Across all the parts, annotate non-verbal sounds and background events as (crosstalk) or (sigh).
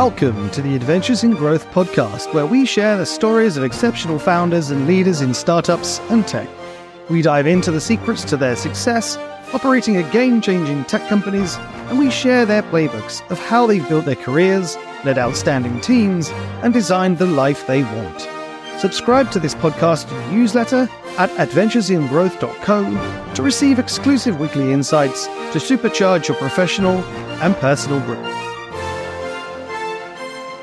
Welcome to the Adventures in Growth podcast, where we share the stories of exceptional founders and leaders in startups and tech. We dive into the secrets to their success, operating at game changing tech companies, and we share their playbooks of how they've built their careers, led outstanding teams, and designed the life they want. Subscribe to this podcast newsletter at adventuresingrowth.co to receive exclusive weekly insights to supercharge your professional and personal growth.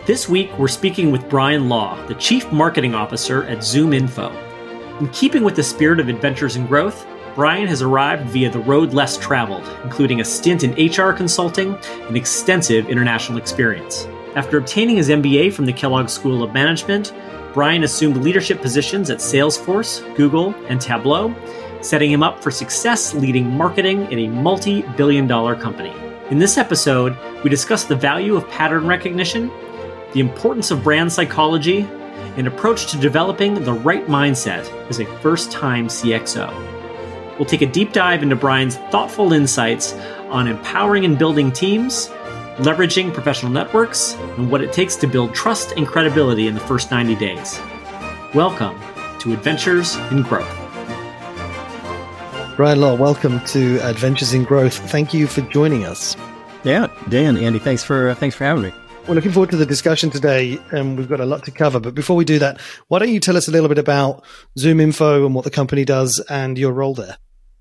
This week, we're speaking with Bryan Law, the Chief Marketing Officer at ZoomInfo. In keeping with the spirit of Adventures in Growth, Bryan has arrived via the road less traveled, including a stint in HR consulting and extensive international experience. After obtaining his MBA from the Kellogg School of Management, Bryan assumed leadership positions at Salesforce, Google, and Tableau, setting him up for success leading marketing in a multi billion dollar company. In this episode, we discuss the value of pattern recognition, the importance of brand psychology, and approach to developing the right mindset as a first time CXO. We'll take a deep dive into Bryan's thoughtful insights on empowering and building teams, leveraging professional networks, and what it takes to build trust and credibility in the first 90 days. Welcome to Adventures in Growth. Bryan Law, welcome to Adventures in Growth. Thank you for joining us. Yeah, Dan, Andy, thanks for uh, thanks for having me. We're looking forward to the discussion today, and we've got a lot to cover. But before we do that, why don't you tell us a little bit about ZoomInfo and what the company does and your role there?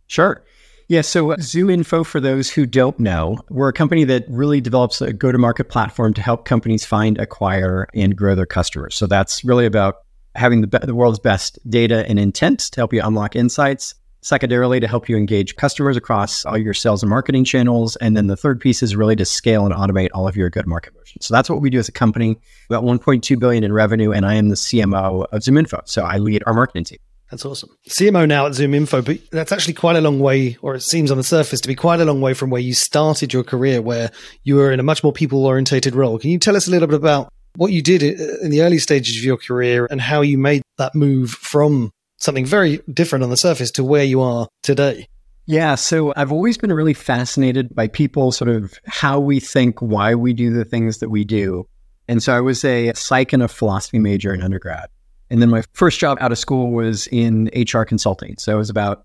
Sure. Yeah, so uh, ZoomInfo, for those who don't know, we're a company that really develops a go to market platform to help companies find, acquire, and grow their customers. So that's really about having the, the world's best data and intent to help you unlock insights secondarily to help you engage customers across all your sales and marketing channels. And then the third piece is really to scale and automate all of your go to market motions. So that's what we do as a company. About 1.2 billion in revenue, and I am the CMO of ZoomInfo. So I lead our marketing team. That's awesome. CMO now at ZoomInfo, but that's actually quite a long way, or it seems on the surface to be quite a long way from where you started your career, where you were in a much more people orientated role. Can you tell us a little bit about what you did in the early stages of your career and how you made that move from something very different on the surface to where you are today. Yeah, so I've always been really fascinated by people, sort of how we think, why we do the things that we do. And so I was a psych and a philosophy major in undergrad. And then my first job out of school was in HR consulting. So it was about,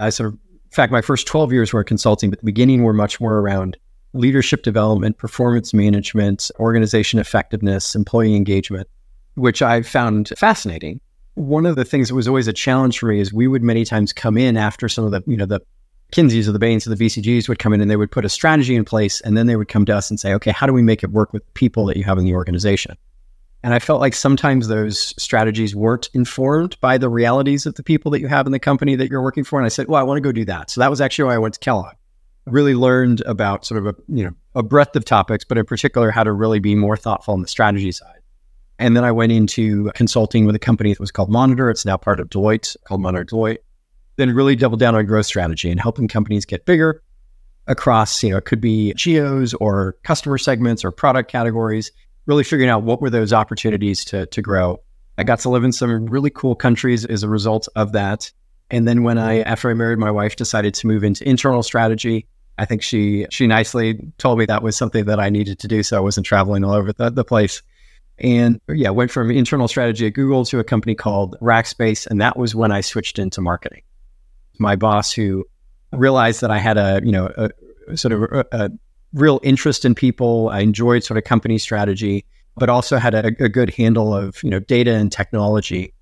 I sort of, in fact, my first 12 years were consulting, but the beginning were much more around leadership development, performance management, organization effectiveness, employee engagement, which I found fascinating one of the things that was always a challenge for me is we would many times come in after some of the, you know, the McKinseys or the Bains or the BCGs would come in and they would put a strategy in place and then they would come to us and say, okay, how do we make it work with people that you have in the organization? And I felt like sometimes those strategies weren't informed by the realities of the people that you have in the company that you're working for. And I said, well, I want to go do that. So that was actually why I went to Kellogg. I really learned about sort of a, you know, a breadth of topics, but in particular, how to really be more thoughtful on the strategy side. And then I went into consulting with a company that was called Monitor. It's now part of Deloitte, called Monitor Deloitte. Then really doubled down on growth strategy and helping companies get bigger across, you know, it could be geos or customer segments or product categories, really figuring out what were those opportunities to, to grow. I got to live in some really cool countries as a result of that. And then when I, after I married my wife, decided to move into internal strategy, I think she she nicely told me that was something that I needed to do, so I wasn't traveling all over the, the place. And yeah, went from internal strategy at Google to a company called Rackspace. And that was when I switched into marketing. My boss, who realized that I had a, you know, a, sort of a, a real interest in people, I enjoyed sort of company strategy, but also had a, a good handle of, you know, data and technology,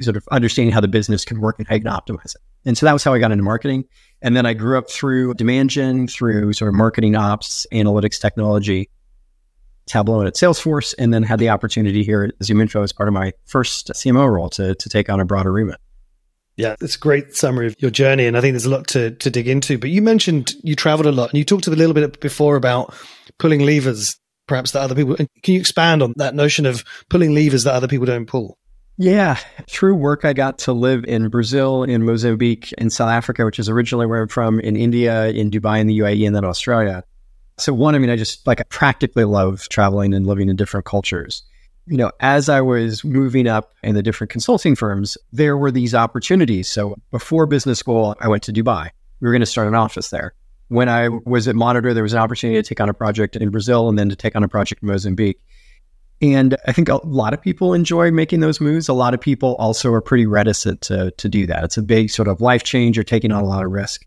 sort of understanding how the business could work and how you can optimize it. And so that was how I got into marketing. And then I grew up through demand gen, through sort of marketing ops, analytics technology, Tableau and at Salesforce, and then had the opportunity here at ZoomInfo as part of my first CMO role to, to take on a broader remit. Yeah, it's a great summary of your journey, and I think there's a lot to, to dig into. But you mentioned you traveled a lot, and you talked a little bit before about pulling levers, perhaps that other people. Can you expand on that notion of pulling levers that other people don't pull? Yeah, through work, I got to live in Brazil, in Mozambique, in South Africa, which is originally where I'm from, in India, in Dubai, in the UAE, and then Australia. So, one, I mean, I just like I practically love traveling and living in different cultures. You know, as I was moving up in the different consulting firms, there were these opportunities. So, before business school, I went to Dubai. We were going to start an office there. When I was at Monitor, there was an opportunity to take on a project in Brazil and then to take on a project in Mozambique. And I think a lot of people enjoy making those moves. A lot of people also are pretty reticent to, to do that. It's a big sort of life change. You're taking on a lot of risk.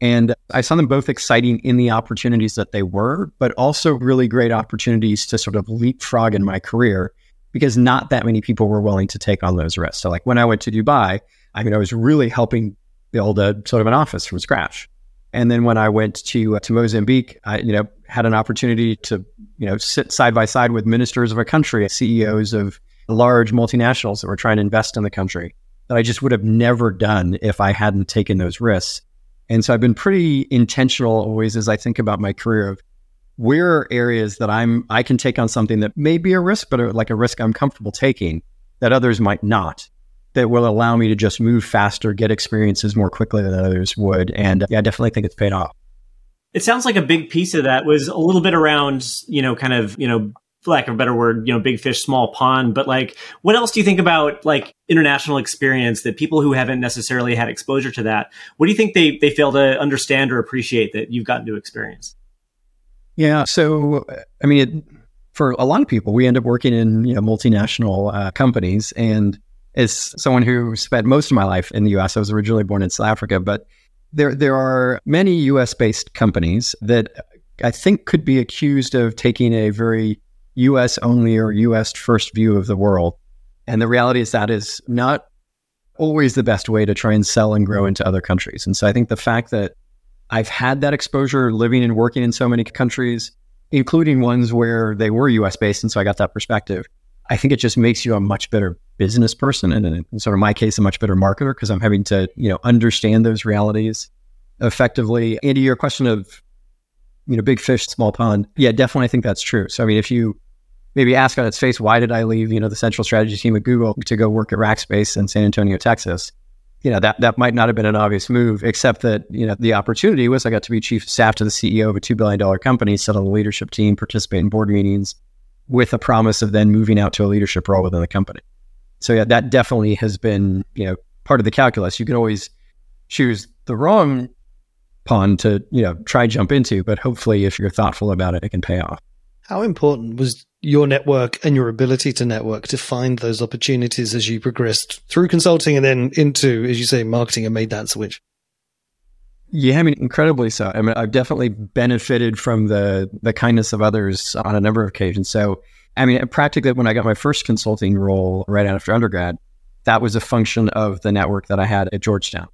And I saw them both exciting in the opportunities that they were, but also really great opportunities to sort of leapfrog in my career because not that many people were willing to take on those risks. So, like when I went to Dubai, I mean, I was really helping build a sort of an office from scratch. And then when I went to uh, to Mozambique, I you know had an opportunity to you know sit side by side with ministers of a country, CEOs of large multinationals that were trying to invest in the country that I just would have never done if I hadn't taken those risks. And so I've been pretty intentional always as I think about my career of where are areas that I'm I can take on something that may be a risk, but like a risk I'm comfortable taking that others might not that will allow me to just move faster, get experiences more quickly than others would. And yeah, I definitely think it's paid off. It sounds like a big piece of that was a little bit around, you know, kind of, you know, for lack of a better word, you know, big fish, small pond. But like, what else do you think about like international experience that people who haven't necessarily had exposure to that, what do you think they, they fail to understand or appreciate that you've gotten to experience? Yeah. So, I mean, it, for a lot of people, we end up working in, you know, multinational uh, companies and as someone who spent most of my life in the US, I was originally born in South Africa, but there there are many US based companies that I think could be accused of taking a very US only or US first view of the world. And the reality is that is not always the best way to try and sell and grow into other countries. And so I think the fact that I've had that exposure living and working in so many countries, including ones where they were US based. And so I got that perspective. I think it just makes you a much better business person, and in sort of my case, a much better marketer because I'm having to you know understand those realities effectively. Andy, your question of you know big fish, small pond, yeah, definitely, I think that's true. So I mean, if you maybe ask on its face, why did I leave you know the central strategy team at Google to go work at Rackspace in San Antonio, Texas? You know that that might not have been an obvious move, except that you know the opportunity was I got to be chief of staff to the CEO of a two billion dollar company, sit on the leadership team, participate in board meetings with a promise of then moving out to a leadership role within the company. So yeah, that definitely has been, you know, part of the calculus. You can always choose the wrong pond to, you know, try jump into, but hopefully if you're thoughtful about it, it can pay off. How important was your network and your ability to network to find those opportunities as you progressed through consulting and then into, as you say, marketing and made that switch? Yeah, I mean, incredibly so. I mean, I've definitely benefited from the the kindness of others on a number of occasions. So, I mean, practically, when I got my first consulting role right after undergrad, that was a function of the network that I had at Georgetown.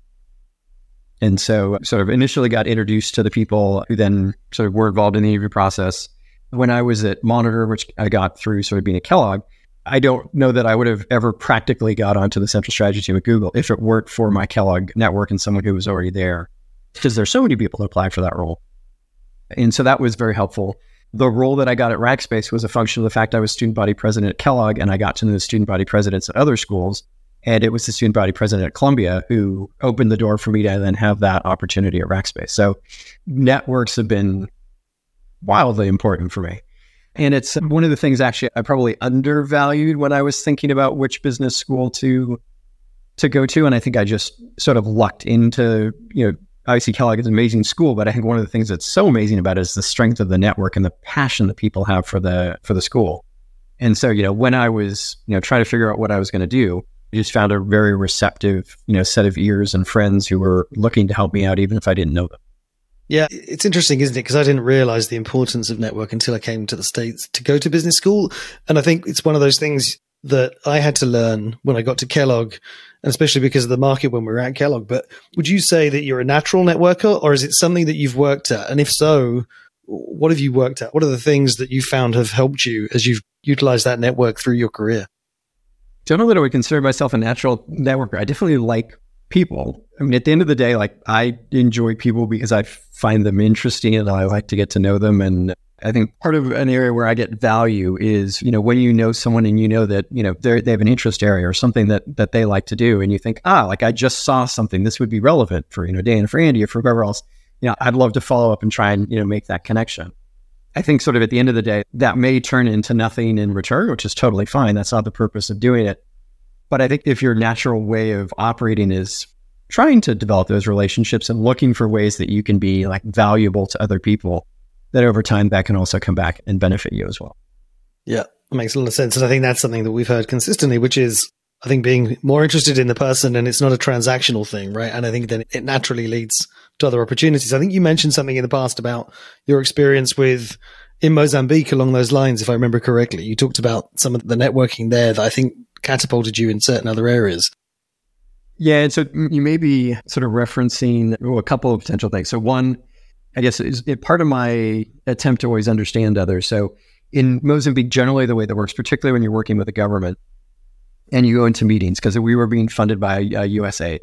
And so, sort of initially got introduced to the people who then sort of were involved in the interview process. When I was at Monitor, which I got through sort of being at Kellogg, I don't know that I would have ever practically got onto the central strategy team at Google if it weren't for my Kellogg network and someone who was already there because there's so many people who apply for that role. And so that was very helpful. The role that I got at Rackspace was a function of the fact I was student body president at Kellogg and I got to know the student body presidents at other schools. And it was the student body president at Columbia who opened the door for me to then have that opportunity at Rackspace. So networks have been wildly important for me. And it's one of the things actually I probably undervalued when I was thinking about which business school to to go to. And I think I just sort of lucked into, you know, obviously Kellogg is an amazing school, but I think one of the things that's so amazing about it is the strength of the network and the passion that people have for the for the school. And so, you know, when I was, you know, trying to figure out what I was going to do, I just found a very receptive, you know, set of ears and friends who were looking to help me out, even if I didn't know them. Yeah, it's interesting, isn't it? Because I didn't realize the importance of network until I came to the States to go to business school. And I think it's one of those things that I had to learn when I got to Kellogg, and especially because of the market when we were at Kellogg. But would you say that you're a natural networker, or is it something that you've worked at? And if so, what have you worked at? What are the things that you found have helped you as you've utilized that network through your career? Don't know that I would consider myself a natural networker. I definitely like people. I mean, at the end of the day, like I enjoy people because I find them interesting and I like to get to know them and I think part of an area where I get value is, you know, when you know someone and you know that, you know, they have an interest area or something that that they like to do, and you think, ah, like I just saw something, this would be relevant for, you know, Dan, for Andy, or for whoever else. You know, I'd love to follow up and try and, you know, make that connection. I think sort of at the end of the day, that may turn into nothing in return, which is totally fine. That's not the purpose of doing it. But I think if your natural way of operating is trying to develop those relationships and looking for ways that you can be like valuable to other people that over time that can also come back and benefit you as well. Yeah, makes a lot of sense. And I think that's something that we've heard consistently, which is I think being more interested in the person and it's not a transactional thing, right? And I think then it naturally leads to other opportunities. I think you mentioned something in the past about your experience with in Mozambique along those lines, if I remember correctly. You talked about some of the networking there that I think catapulted you in certain other areas. Yeah, and so you may be sort of referencing a couple of potential things. So one, I guess, is part of my attempt to always understand others. So in Mozambique, generally the way that works, particularly when you're working with the government and you go into meetings, because we were being funded by uh, USAID,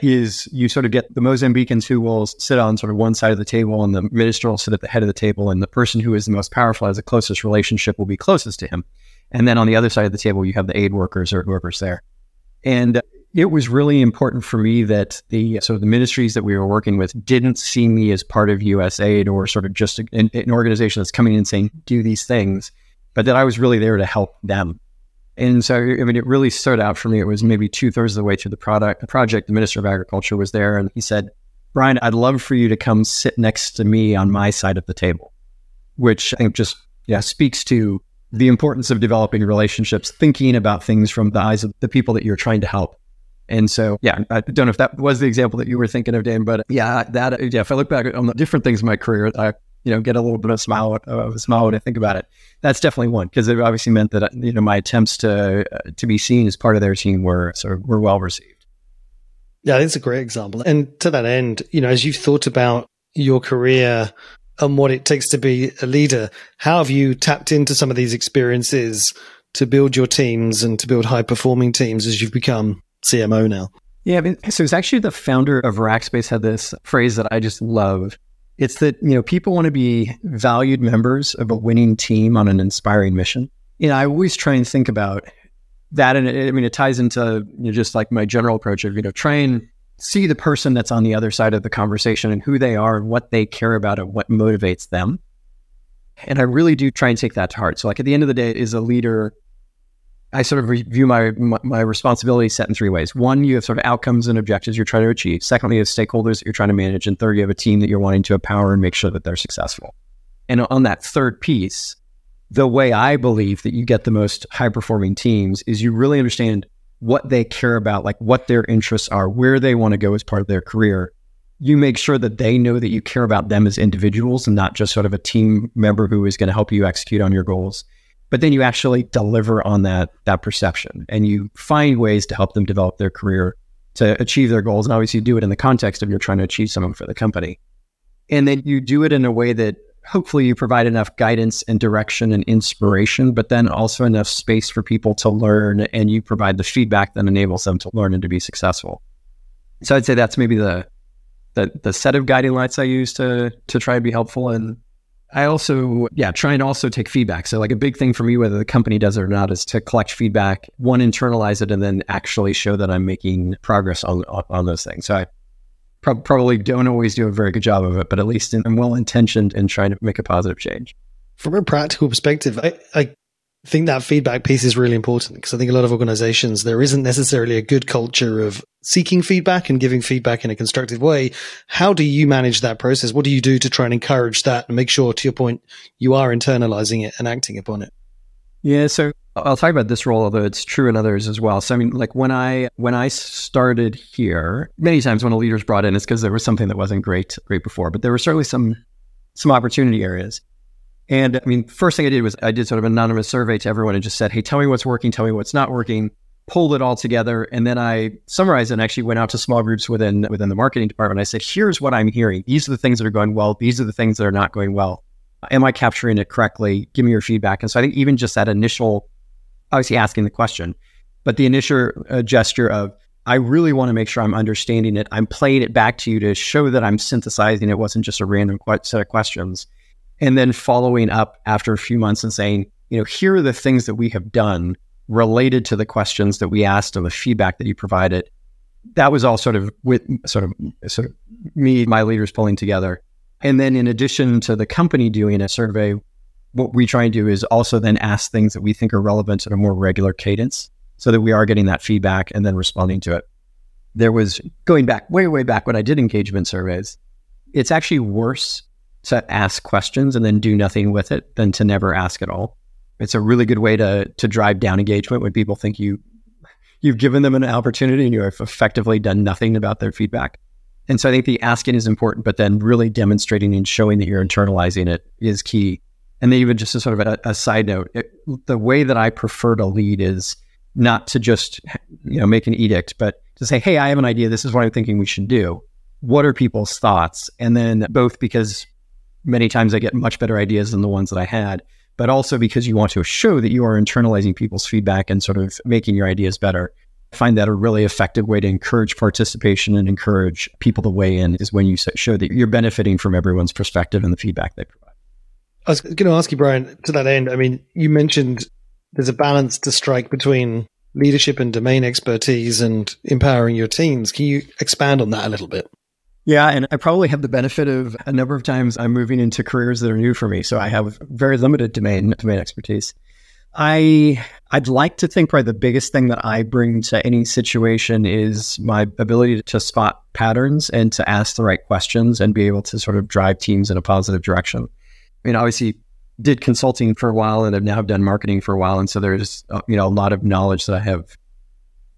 is you sort of get the Mozambicans who will sit on sort of one side of the table and the minister will sit at the head of the table and the person who is the most powerful has the closest relationship will be closest to him. And then on the other side of the table, you have the aid workers or whoever's there. And it was really important for me that the so the ministries that we were working with didn't see me as part of USAID or sort of just a, an, an, organization that's coming in saying do these things, but that I was really there to help them. And so, I mean, it really stood out for me. It was maybe two thirds of the way through the product project. The Minister of Agriculture was there, and he said, "Bryan, I'd love for you to come sit next to me on my side of the table," which I think just yeah speaks to the importance of developing relationships, thinking about things from the eyes of the people that you're trying to help and so, yeah, I don't know if that was the example that you were thinking of, Dan, but yeah, that, yeah, if I look back on the different things in my career, I, you know, get a little bit of a smile, of a smile when I think about it. That's definitely one because it obviously meant that, you know, my attempts to, uh, to be seen as part of their team were sort of, were well received. Yeah, it's a great example. And to that end, you know, as you've thought about your career and what it takes to be a leader, how have you tapped into some of these experiences to build your teams and to build high performing teams as you've become CMO now. Yeah, I mean, so it's actually the founder of Rackspace had this phrase that I just love. It's that, you know, people want to be valued members of a winning team on an inspiring mission. You know, I always try and think about that. And it, I mean, it ties into you know, just like my general approach of, you know, try and see the person that's on the other side of the conversation and who they are and what they care about and what motivates them. And I really do try and take that to heart. So, like, at the end of the day, is a leader I sort of view my, my, my responsibility set in three ways. One, you have sort of outcomes and objectives you're trying to achieve. Secondly, you have stakeholders that you're trying to manage, and third, you have a team that you're wanting to empower and make sure that they're successful. And on that third piece, the way I believe that you get the most high performing teams is you really understand what they care about, like what their interests are, where they want to go as part of their career. You make sure that they know that you care about them as individuals and not just sort of a team member who is going to help you execute on your goals but then you actually deliver on that that perception and you find ways to help them develop their career to achieve their goals and obviously you do it in the context of you're trying to achieve something for the company and then you do it in a way that hopefully you provide enough guidance and direction and inspiration but then also enough space for people to learn and you provide the feedback that enables them to learn and to be successful so i'd say that's maybe the the, the set of guiding lights i use to to try and be helpful and I also, yeah, try and also take feedback. So, like a big thing for me, whether the company does it or not, is to collect feedback, one, internalize it, and then actually show that I'm making progress on on, those things. So, I pro- probably don't always do a very good job of it, but at least I'm well intentioned in trying to make a positive change. From a practical perspective, I, I think that feedback piece is really important because I think a lot of organizations, there isn't necessarily a good culture of seeking feedback and giving feedback in a constructive way. How do you manage that process? What do you do to try and encourage that and make sure, to your point, you are internalizing it and acting upon it? Yeah, so I'll talk about this role, although it's true in others as well. So I mean, like when I when I started here, many times when a leader's brought in, it's because there was something that wasn't great great before, but there were certainly some some opportunity areas. And I mean, first thing I did was I did sort of an anonymous survey to everyone and just said, hey, tell me what's working, tell me what's not working, pulled it all together. And then I summarized and actually went out to small groups within within the marketing department. I said, here's what I'm hearing. These are the things that are going well. These are the things that are not going well. Am I capturing it correctly? Give me your feedback. And so I think even just that initial, obviously asking the question, but the initial uh, gesture of, I really want to make sure I'm understanding it. I'm playing it back to you to show that I'm synthesizing it wasn't just a random set of questions and then following up after a few months and saying, you know, here are the things that we have done related to the questions that we asked and the feedback that you provided. That was all sort of with sort of sort of me, my leaders pulling together. And then in addition to the company doing a survey, what we try and do is also then ask things that we think are relevant at a more regular cadence so that we are getting that feedback and then responding to it. there was going back way, way back when I did engagement surveys. It's actually worse to ask questions and then do nothing with it than to never ask at all. It's a really good way to to drive down engagement when people think you you've given them an opportunity and you have effectively done nothing about their feedback. And so I think the asking is important, but then really demonstrating and showing that you're internalizing it is key. And then even just a sort of a, a side note, it, the way that I prefer to lead is not to just you know make an edict, but to say, "Hey, I have an idea. This is what I'm thinking we should do. What are people's thoughts?" And then both because many times I get much better ideas than the ones that I had, but also because you want to show that you are internalizing people's feedback and sort of making your ideas better. I find that a really effective way to encourage participation and encourage people to weigh in is when you show that you're benefiting from everyone's perspective and the feedback they provide. I was going to ask you, Bryan, to that end. I mean, you mentioned there's a balance to strike between leadership and domain expertise and empowering your teams. Can you expand on that a little bit? Yeah, and I probably have the benefit of a number of times I'm moving into careers that are new for me, so I have very limited domain domain expertise. I I'd like to think probably the biggest thing that I bring to any situation is my ability to spot patterns and to ask the right questions and be able to sort of drive teams in a positive direction. Mean, obviously, did consulting for a while and I've now done marketing for a while, and so there's uh, you know a lot of knowledge that I have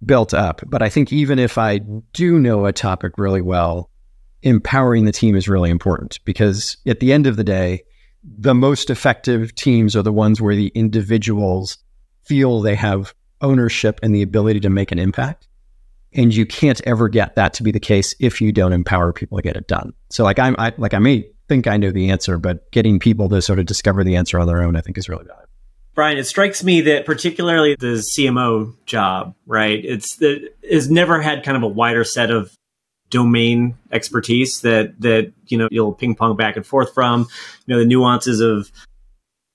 built up. But I think even if I do know a topic really well, empowering the team is really important because at the end of the day, the most effective teams are the ones where the individuals feel they have ownership and the ability to make an impact. And you can't ever get that to be the case if you don't empower people to get it done. So like I'm I, like I may think I know the answer, but getting people to sort of discover the answer on their own, I think is really valuable. Bryan, it strikes me that particularly the CMO job, right? It's that has never had kind of a wider set of domain expertise that that you know you'll ping pong back and forth from you know the nuances of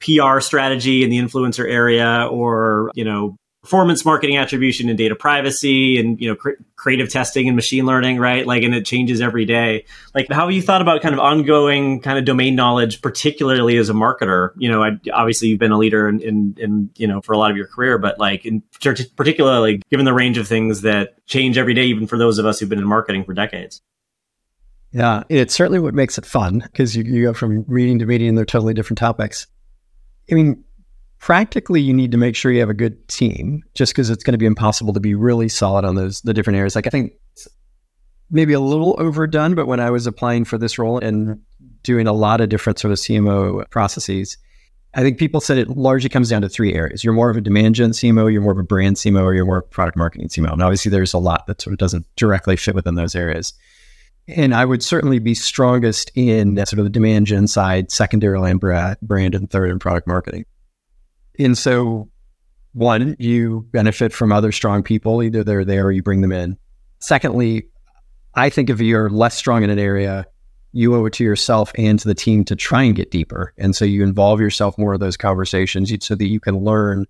PR strategy in the influencer area or you know performance marketing attribution and data privacy and you know cr- creative testing and machine learning right? Like and it changes every day. Like how have you thought about kind of ongoing kind of domain knowledge particularly as a marketer? You know I, obviously you've been a leader in, in, in you know for a lot of your career but like in particularly given the range of things that change every day even for those of us who've been in marketing for decades. Yeah it's certainly what makes it fun because you, you go from meeting to meeting and they're totally different topics. I mean practically you need to make sure you have a good team just because it's going to be impossible to be really solid on those the different areas. Like i think maybe a little overdone but when i was applying for this role and doing a lot of different sort of cmo processes i think people said it largely comes down to three areas. You're more of a demand gen cmo you're more of a brand cmo or you're more of a product marketing cmo and obviously there's a lot that sort of doesn't directly fit within those areas. And I would certainly be strongest in sort of the demand gen side, secondarily in brand, and third in product marketing. And so, one, you benefit from other strong people, either they're there or you bring them in. Secondly, I think if you're less strong in an area, you owe it to yourself and to the team to try and get deeper. And so you involve yourself more of those conversations so that you can learn,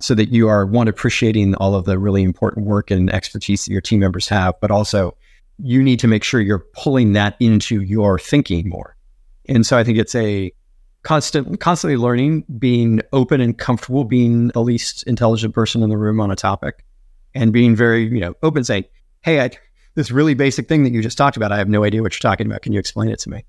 so that you are one appreciating all of the really important work and expertise that your team members have, but also you need to make sure you're pulling that into your thinking more. And so I think it's a constant, constantly learning, being open and comfortable, being the least intelligent person in the room on a topic, and being very, you know, open, saying, "Hey, I, this really basic thing that you just talked about, I have no idea what you're talking about. Can you explain it to me?"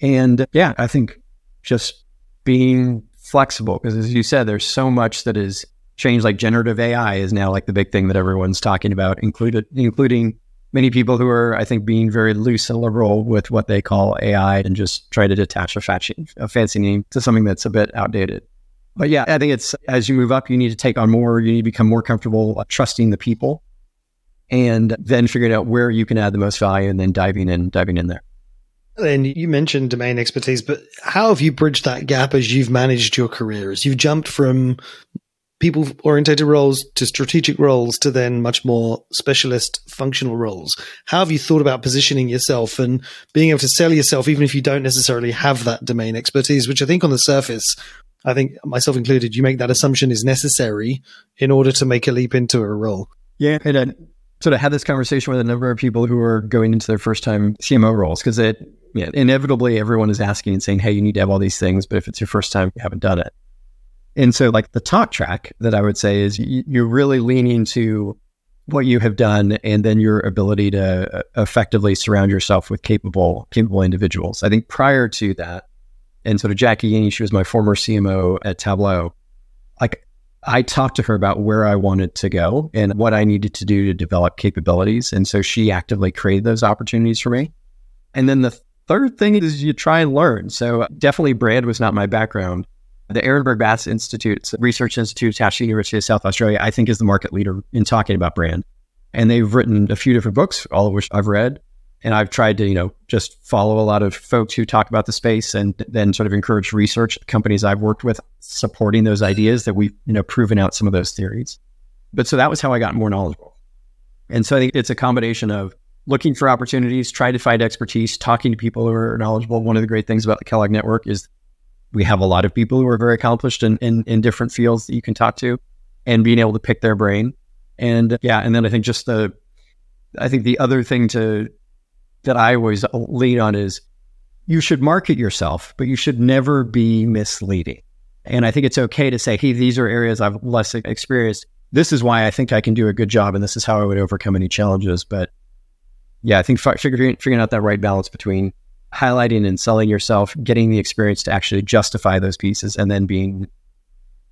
And yeah, I think just being flexible because, as you said, there's so much that is changed. Like generative AI is now like the big thing that everyone's talking about, included, including many people who are, I think, being very loose and liberal with what they call AI and just try to detach a fancy, a fancy name to something that's a bit outdated. But yeah, I think it's as you move up, you need to take on more, you need to become more comfortable uh, trusting the people and then figuring out where you can add the most value and then diving in, diving in there. And you mentioned domain expertise, but how have you bridged that gap as you've managed your career? As you've jumped from people orientated roles to strategic roles to then much more specialist functional roles. How have you thought about positioning yourself and being able to sell yourself, even if you don't necessarily have that domain expertise, which I think on the surface, I think myself included, you make that assumption is necessary in order to make a leap into a role. Yeah. And I sort of had this conversation with a number of people who are going into their first time CMO roles because it, yeah, inevitably everyone is asking and saying, Hey, you need to have all these things. But if it's your first time, you haven't done it. And so, like the talk track that I would say is you're really leaning to what you have done and then your ability to uh, effectively surround yourself with capable capable individuals. I think prior to that, and sort of Jackie Yeaney, she was my former CMO at Tableau. Like I talked to her about where I wanted to go and what I needed to do to develop capabilities. And so she actively created those opportunities for me. And then the third thing is you try and learn. So definitely brand was not my background. The Ehrenberg Bass Institute, research institute attached to the University of South Australia, I think is the market leader in talking about brand. And they've written a few different books, all of which I've read. And I've tried to, you know, just follow a lot of folks who talk about the space and then sort of encourage research companies I've worked with supporting those ideas that we've, you know, proven out some of those theories. But so that was how I got more knowledgeable. And so I think it's a combination of looking for opportunities, trying to find expertise, talking to people who are knowledgeable. One of the great things about the Kellogg Network is we have a lot of people who are very accomplished in, in, in different fields that you can talk to and being able to pick their brain. And yeah, and then I think just the, I think the other thing to, that I always lean on is you should market yourself, but you should never be misleading. And I think it's okay to say, hey, these are areas I've less experienced. This is why I think I can do a good job, and this is how I would overcome any challenges. But yeah, I think figuring figuring out that right balance between highlighting and selling yourself, getting the experience to actually justify those pieces, and then being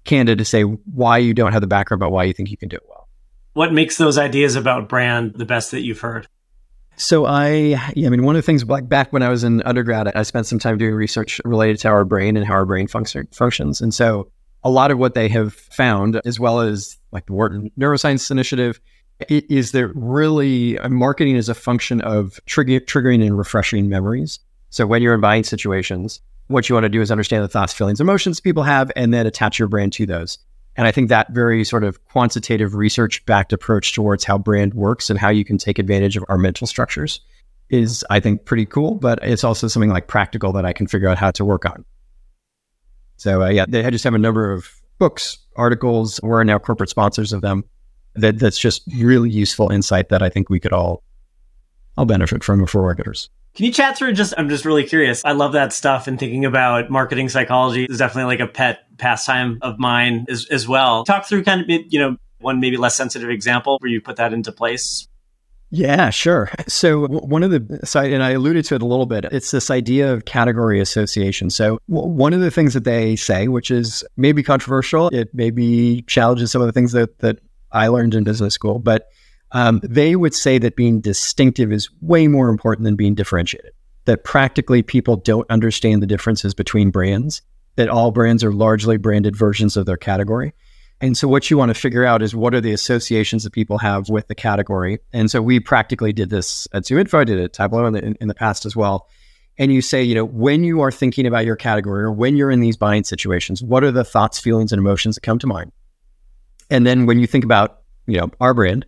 candid to say why you don't have the background, but why you think you can do it well. What makes those ideas about brand the best that you've heard? So I, yeah, I mean, one of the things like back when I was in undergrad, I spent some time doing research related to our brain and how our brain function, functions. And so a lot of what they have found, as well as like the Wharton Neuroscience Initiative, is that really uh, marketing is a function of trigger, triggering and refreshing memories. So when you're in buying situations, what you want to do is understand the thoughts, feelings, emotions people have, and then attach your brand to those. And I think that very sort of quantitative research backed approach towards how brand works and how you can take advantage of our mental structures is, I think, pretty cool. But it's also something like practical that I can figure out how to work on. So, uh, yeah, they just have a number of books, articles. We're now corporate sponsors of them that that's just really useful insight that I think we could all all benefit from for marketers. Can you chat through just I'm just really curious. I love that stuff and thinking about marketing psychology is definitely like a pet pastime of mine as, as well. Talk through kind of you know one maybe less sensitive example where you put that into place. Yeah, sure. (laughs) So one of the so and I alluded to it a little bit. It's this idea of category association. So one of the things that they say, which is maybe controversial, it maybe challenges some of the things that that I learned in business school, but um, they would say that being distinctive is way more important than being differentiated. That practically people don't understand the differences between brands, that all brands are largely branded versions of their category. And so, what you want to figure out is what are the associations that people have with the category. And so, we practically did this at ZoomInfo, I did it at Tableau in the, in the past as well. And you say, you know, when you are thinking about your category or when you're in these buying situations, what are the thoughts, feelings, and emotions that come to mind? And then when you think about, you know, our brand,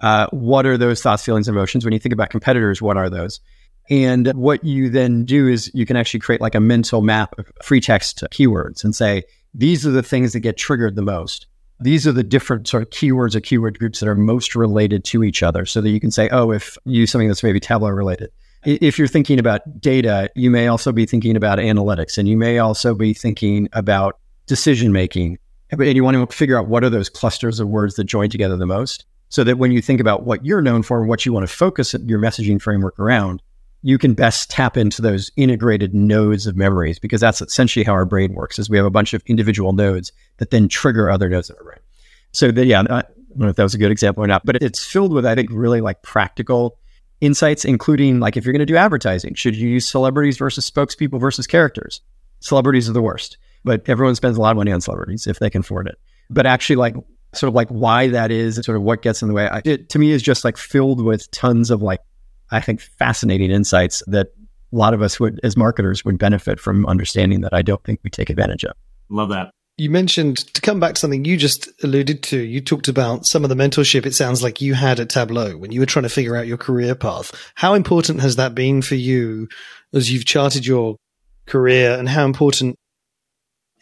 uh, what are those thoughts, feelings, emotions? When you think about competitors, what are those? And what you then do is you can actually create like a mental map of free text keywords and say, these are the things that get triggered the most. These are the different sort of keywords or keyword groups that are most related to each other so that you can say, oh, if you use something that's maybe Tableau related. If you're thinking about data, you may also be thinking about analytics and you may also be thinking about decision making and you want to figure out what are those clusters of words that join together the most so that when you think about what you're known for and what you want to focus your messaging framework around, you can best tap into those integrated nodes of memories because that's essentially how our brain works is we have a bunch of individual nodes that then trigger other nodes of our brain. So yeah, I don't know if that was a good example or not, but it's filled with, I think, really like practical insights, including like if you're going to do advertising, should you use celebrities versus spokespeople versus characters? Celebrities are the worst but everyone spends a lot of money on celebrities if they can afford it. But actually, like sort of like why that is, and sort of what gets in the way. I, it to me is just like filled with tons of like I think fascinating insights that a lot of us would, as marketers, would benefit from understanding that I don't think we take advantage of. Love that. You mentioned to come back to something you just alluded to. You talked about some of the mentorship it sounds like you had at Tableau when you were trying to figure out your career path. How important has that been for you as you've charted your career and how important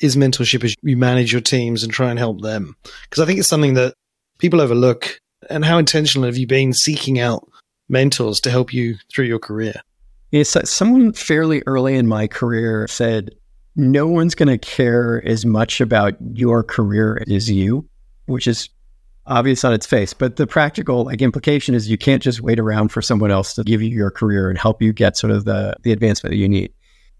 is mentorship as you manage your teams and try and help them? Because I think it's something that people overlook. And how intentional have you been seeking out mentors to help you through your career? Yes, someone fairly early in my career said, no one's going to care as much about your career as you, which is obvious on its face, but the practical like implication is you can't just wait around for someone else to give you your career and help you get sort of the the advancement that you need.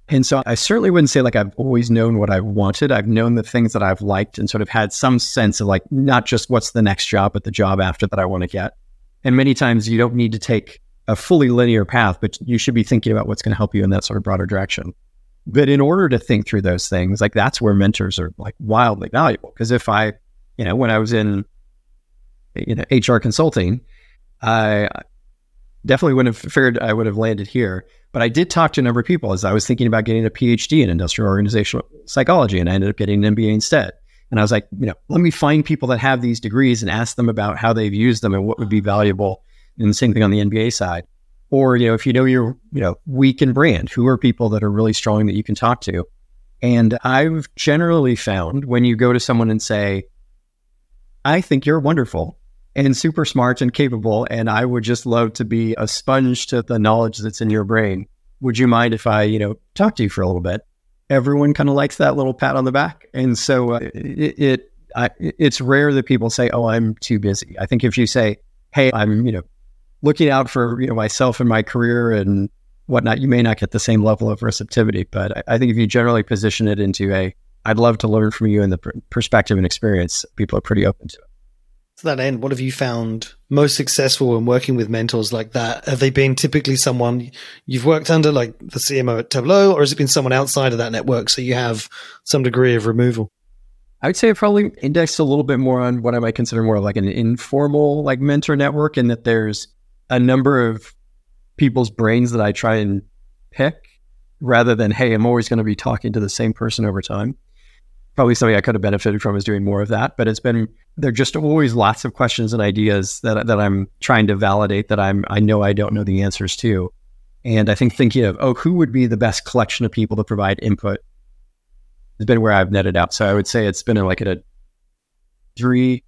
And so I certainly wouldn't say like I've always known what I wanted. I've known the things that I've liked and sort of had some sense of like not just what's the next job, but the job after that I want to get. And many times you don't need to take a fully linear path, but you should be thinking about what's going to help you in that sort of broader direction. But in order to think through those things, like that's where mentors are like wildly valuable. Because if I, you know, when I was in, you know, HR consulting, I definitely wouldn't have figured I would have landed here. But I did talk to a number of people as I was thinking about getting a PhD in industrial organizational psychology, and I ended up getting an MBA instead. And I was like, you know, let me find people that have these degrees and ask them about how they've used them and what would be valuable. And the same thing on the MBA side. Or, you know, if you know you're, you know, weak in brand, who are people that are really strong that you can talk to? And I've generally found when you go to someone and say, I think you're wonderful and super smart and capable, and I would just love to be a sponge to the knowledge that's in your brain. Would you mind if I, you know, talk to you for a little bit? Everyone kind of likes that little pat on the back, and so uh, it, it I, it's rare that people say, "Oh, I'm too busy." I think if you say, "Hey, I'm," you know, looking out for you know myself and my career and whatnot, you may not get the same level of receptivity. But I, I think if you generally position it into a, "I'd love to learn from you" and the pr- perspective and experience, people are pretty open to it to that end, what have you found most successful when working with mentors like that? Have they been typically someone you've worked under, like the CMO at Tableau, or has it been someone outside of that network so you have some degree of removal? I would say I probably indexed a little bit more on what I might consider more like an informal like mentor network, in that there's a number of people's brains that I try and pick rather than, hey, I'm always going to be talking to the same person over time probably something I could have benefited from is doing more of that. But it's been there are just always lots of questions and ideas that that I'm trying to validate that I'm I know I don't know the answers to. And I think thinking of oh who would be the best collection of people to provide input has been where I've netted out. So I would say it's been like a three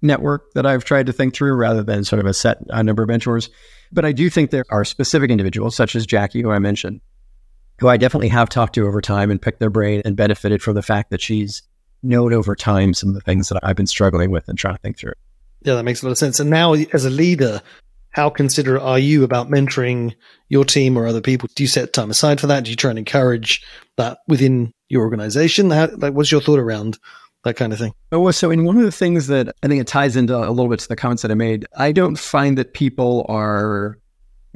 network that I've tried to think through rather than sort of a set a number of mentors. But I do think there are specific individuals such as Jackie, who I mentioned, who I definitely have talked to over time and picked their brain and benefited from the fact that she's known over time some of the things that I've been struggling with and trying to think through. Yeah, that makes a lot of sense. And now, as a leader, how considerate are you about mentoring your team or other people? Do you set time aside for that? Do you try and encourage that within your organization? How, like, what's your thought around that kind of thing? Oh, so in one of the things that I think it ties into a little bit to the comments that I made, I don't find that people are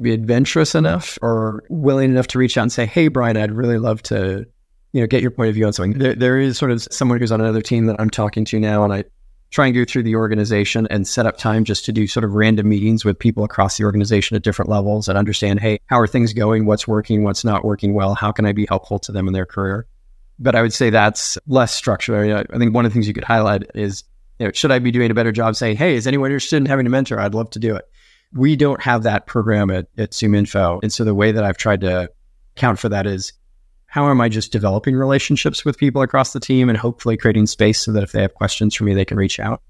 be adventurous enough or willing enough to reach out and say, "Hey, Bryan, I'd really love to, you know, get your point of view on something." There, there is sort of someone who's on another team that I'm talking to now, and I try and go through the organization and set up time just to do sort of random meetings with people across the organization at different levels and understand, hey, how are things going? What's working? What's not working well? How can I be helpful to them in their career? But I would say that's less structured. I, mean, I think one of the things you could highlight is, you know, should I be doing a better job saying, hey, is anyone interested in having a mentor? I'd love to do it we don't have that program at, at ZoomInfo. And so the way that I've tried to account for that is how am I just developing relationships with people across the team and hopefully creating space so that if they have questions for me, they can reach out.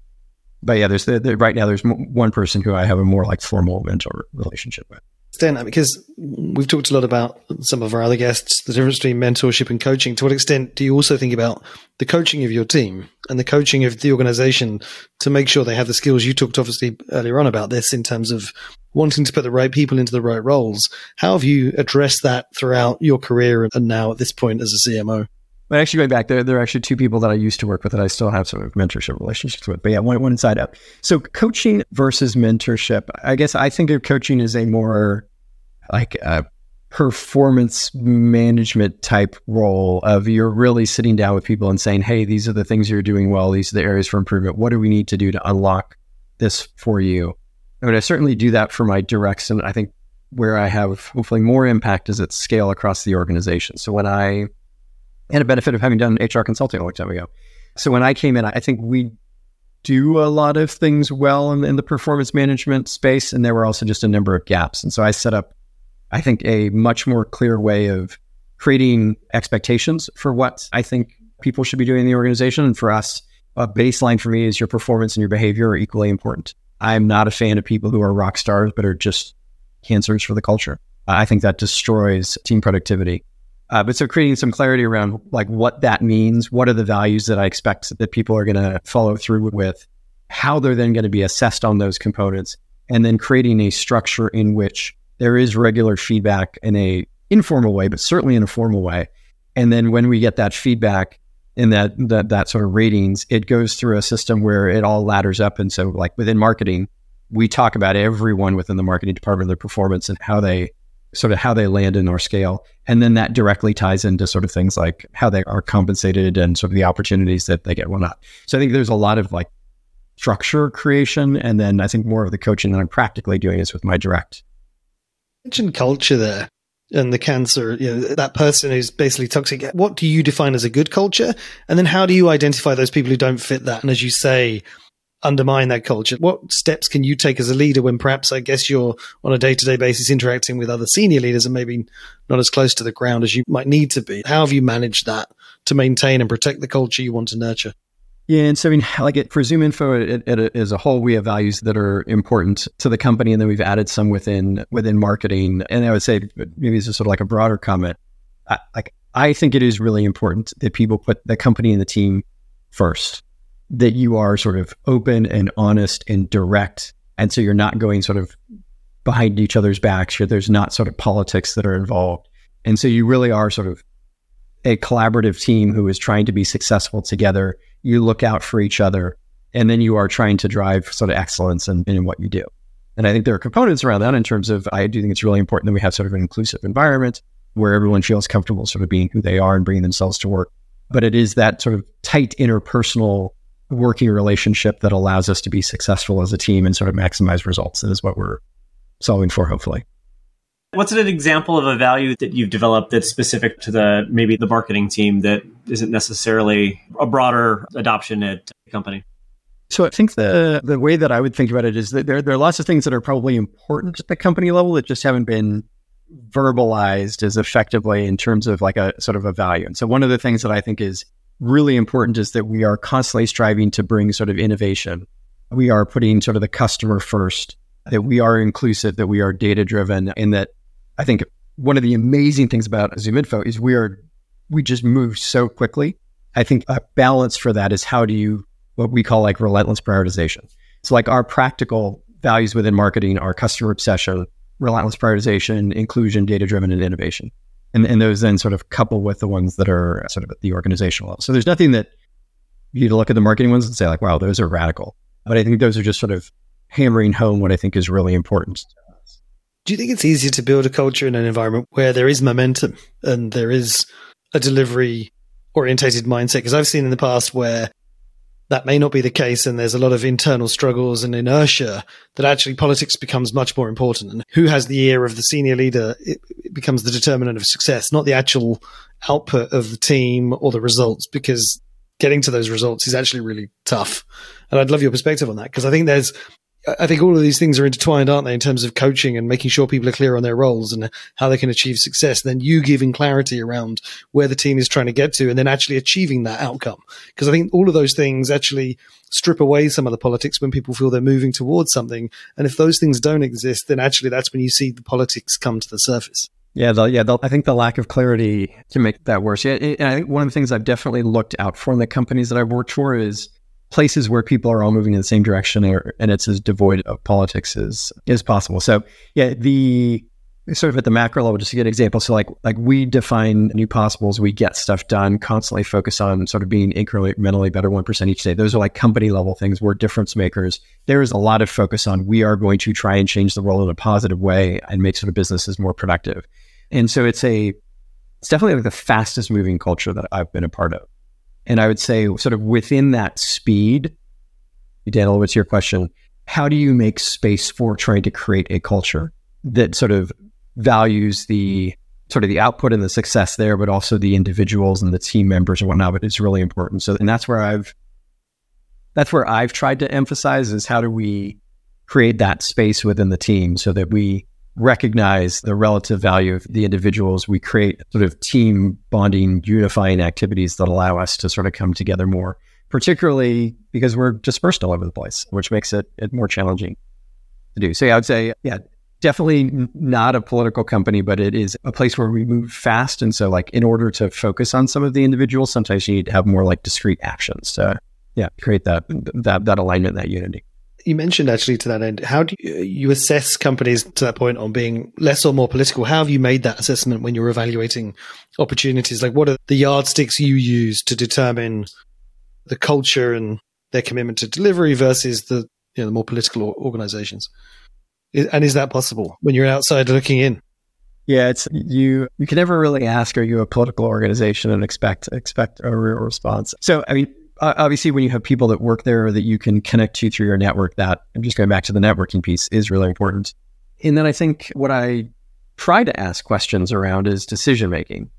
But yeah, there's the, the, right now there's one person who I have a more like formal mentor relationship with extent, because we've talked a lot about some of our other guests, the difference between mentorship and coaching. To what extent do you also think about the coaching of your team and the coaching of the organization to make sure they have the skills you talked obviously earlier on about this in terms of wanting to put the right people into the right roles? How have you addressed that throughout your career and now at this point as a CMO? But actually, going back, there, there are actually two people that I used to work with that I still have of mentorship relationships with. But yeah, one, one side up. So coaching versus mentorship. I guess I think of coaching as a more like a performance management type role of you're really sitting down with people and saying, hey, these are the things you're doing well. These are the areas for improvement. What do we need to do to unlock this for you? I mean, I certainly do that for my directs. And I think where I have hopefully more impact is at scale across the organization. So when I and a benefit of having done HR consulting a long time ago. So when I came in, I think we do a lot of things well in, in, the performance management space, and there were also just a number of gaps. And so I set up, I think, a much more clear way of creating expectations for what I think people should be doing in the organization. And for us, a baseline for me is your performance and your behavior are equally important. I'm not a fan of people who are rock stars but are just cancers for the culture. I think that destroys team productivity. Uh, but so creating some clarity around like what that means, what are the values that I expect that people are going to follow through with, how they're then going to be assessed on those components, and then creating a structure in which there is regular feedback in a informal way, but certainly in a formal way. And then when we get that feedback and that that that sort of ratings, it goes through a system where it all ladders up. And so, like within marketing, we talk about everyone within the marketing department, their performance and how they sort of how they land in our scale. And then that directly ties into sort of things like how they are compensated and sort of the opportunities that they get, whatnot. So I think there's a lot of like structure creation. And then I think more of the coaching that I'm practically doing is with my direct. You mentioned culture there and the cancer, you know, that person who's basically toxic. What do you define as a good culture? And then how do you identify those people who don't fit that? And as you say, undermine that culture? What steps can you take as a leader when perhaps I guess you're on a day to day basis interacting with other senior leaders and maybe not as close to the ground as you might need to be? How have you managed that to maintain and protect the culture you want to nurture? Yeah, and so I mean, (laughs) like it, for ZoomInfo, it, it, as a whole, we have values that are important to the company, and then we've added some within within marketing. And I would say maybe this is sort of like a broader comment. I, like I think it is really important that people put the company and the team first that you are sort of open and honest and direct. And so you're not going sort of behind each other's backs. There's not sort of politics that are involved. And so you really are sort of a collaborative team who is trying to be successful together. You look out for each other, and then you are trying to drive sort of excellence in, in what you do. And I think there are components around that in terms of I do think it's really important that we have sort of an inclusive environment where everyone feels comfortable sort of being who they are and bringing themselves to work. But it is that sort of tight interpersonal working relationship that allows us to be successful as a team and sort of maximize results. That is what we're solving for, hopefully. What's an example of a value that you've developed that's specific to the maybe the marketing team that isn't necessarily a broader adoption at the company? So I think the the way that I would think about it is that there, there are lots of things that are probably important at the company level that just haven't been verbalized as effectively in terms of like a sort of a value. And so one of the things that I think is really important is that we are constantly striving to bring sort of innovation. We are putting sort of the customer first, that we are inclusive, that we are data driven, and that I think one of the amazing things about ZoomInfo is we are we just move so quickly. I think a balance for that is how do you what we call like relentless prioritization. So like our practical values within marketing are customer obsession, relentless prioritization, inclusion, data driven, and innovation and, and those then sort of couple with the ones that are sort of at the organizational level. So there's nothing that you look at the marketing ones and say like, wow, those are radical. But I think those are just sort of hammering home what I think is really important. Do you think it's easier to build a culture in an environment where there is momentum and there is a delivery orientated mindset? Because I've seen in the past where that may not be the case and there's a lot of internal struggles and inertia that actually politics becomes much more important. And who has the ear of the senior leader it, it becomes the determinant of success not the actual output of the team or the results because getting to those results is actually really tough. And i'd love your perspective on that because i think there's I think all of these things are intertwined, aren't they, in terms of coaching and making sure people are clear on their roles and how they can achieve success. Then you giving clarity around where the team is trying to get to and then actually achieving that outcome. Because I think all of those things actually strip away some of the politics when people feel they're moving towards something. And if those things don't exist, then actually that's when you see the politics come to the surface. Yeah, the, yeah. The, I think the lack of clarity can make that worse. Yeah, and I think one of the things I've definitely looked out for in the companies that I've worked for is places where people are all moving in the same direction or, and it's as devoid of politics as, as possible. So yeah, the sort of at the macro level, just to get an example. So like like we define new possibles, we get stuff done, constantly focus on sort of being incrementally better one percent each day. Those are like company level things. We're difference makers. There is a lot of focus on we are going to try and change the world in a positive way and make sort of businesses more productive. And so it's a it's definitely like the fastest moving culture that I've been a part of. And I would say, sort of within that speed, Daniel, what's your question? How do you make space for trying to create a culture that sort of values the sort of the output and the success there, but also the individuals and the team members and whatnot? But it's really important. So, and that's where I've that's where I've tried to emphasize is how do we create that space within the team so that we recognize the relative value of the individuals. We create sort of team bonding, unifying activities that allow us to sort of come together more, particularly because we're dispersed all over the place, which makes it, it more challenging to do. So yeah, I would say, yeah, definitely not a political company, but it is a place where we move fast. And so like in order to focus on some of the individuals, sometimes you need to have more like discrete actions to yeah, create that that that alignment, that unity. You mentioned actually to that end, how do you, assess companies to that point on being less or more political? How have you made that assessment when you're evaluating opportunities? Like, what are the yardsticks you use to determine the culture and their commitment to delivery versus the you know the more political organizations? And is that possible when you're outside looking in? Yeah, it's you. You can never really ask, "Are you a political organization?" and expect expect a real response. So, I mean, obviously, when you have people that work there that you can connect to through your network, that I'm just going back to the networking piece is really important. And then I think what I try to ask questions around is decision making,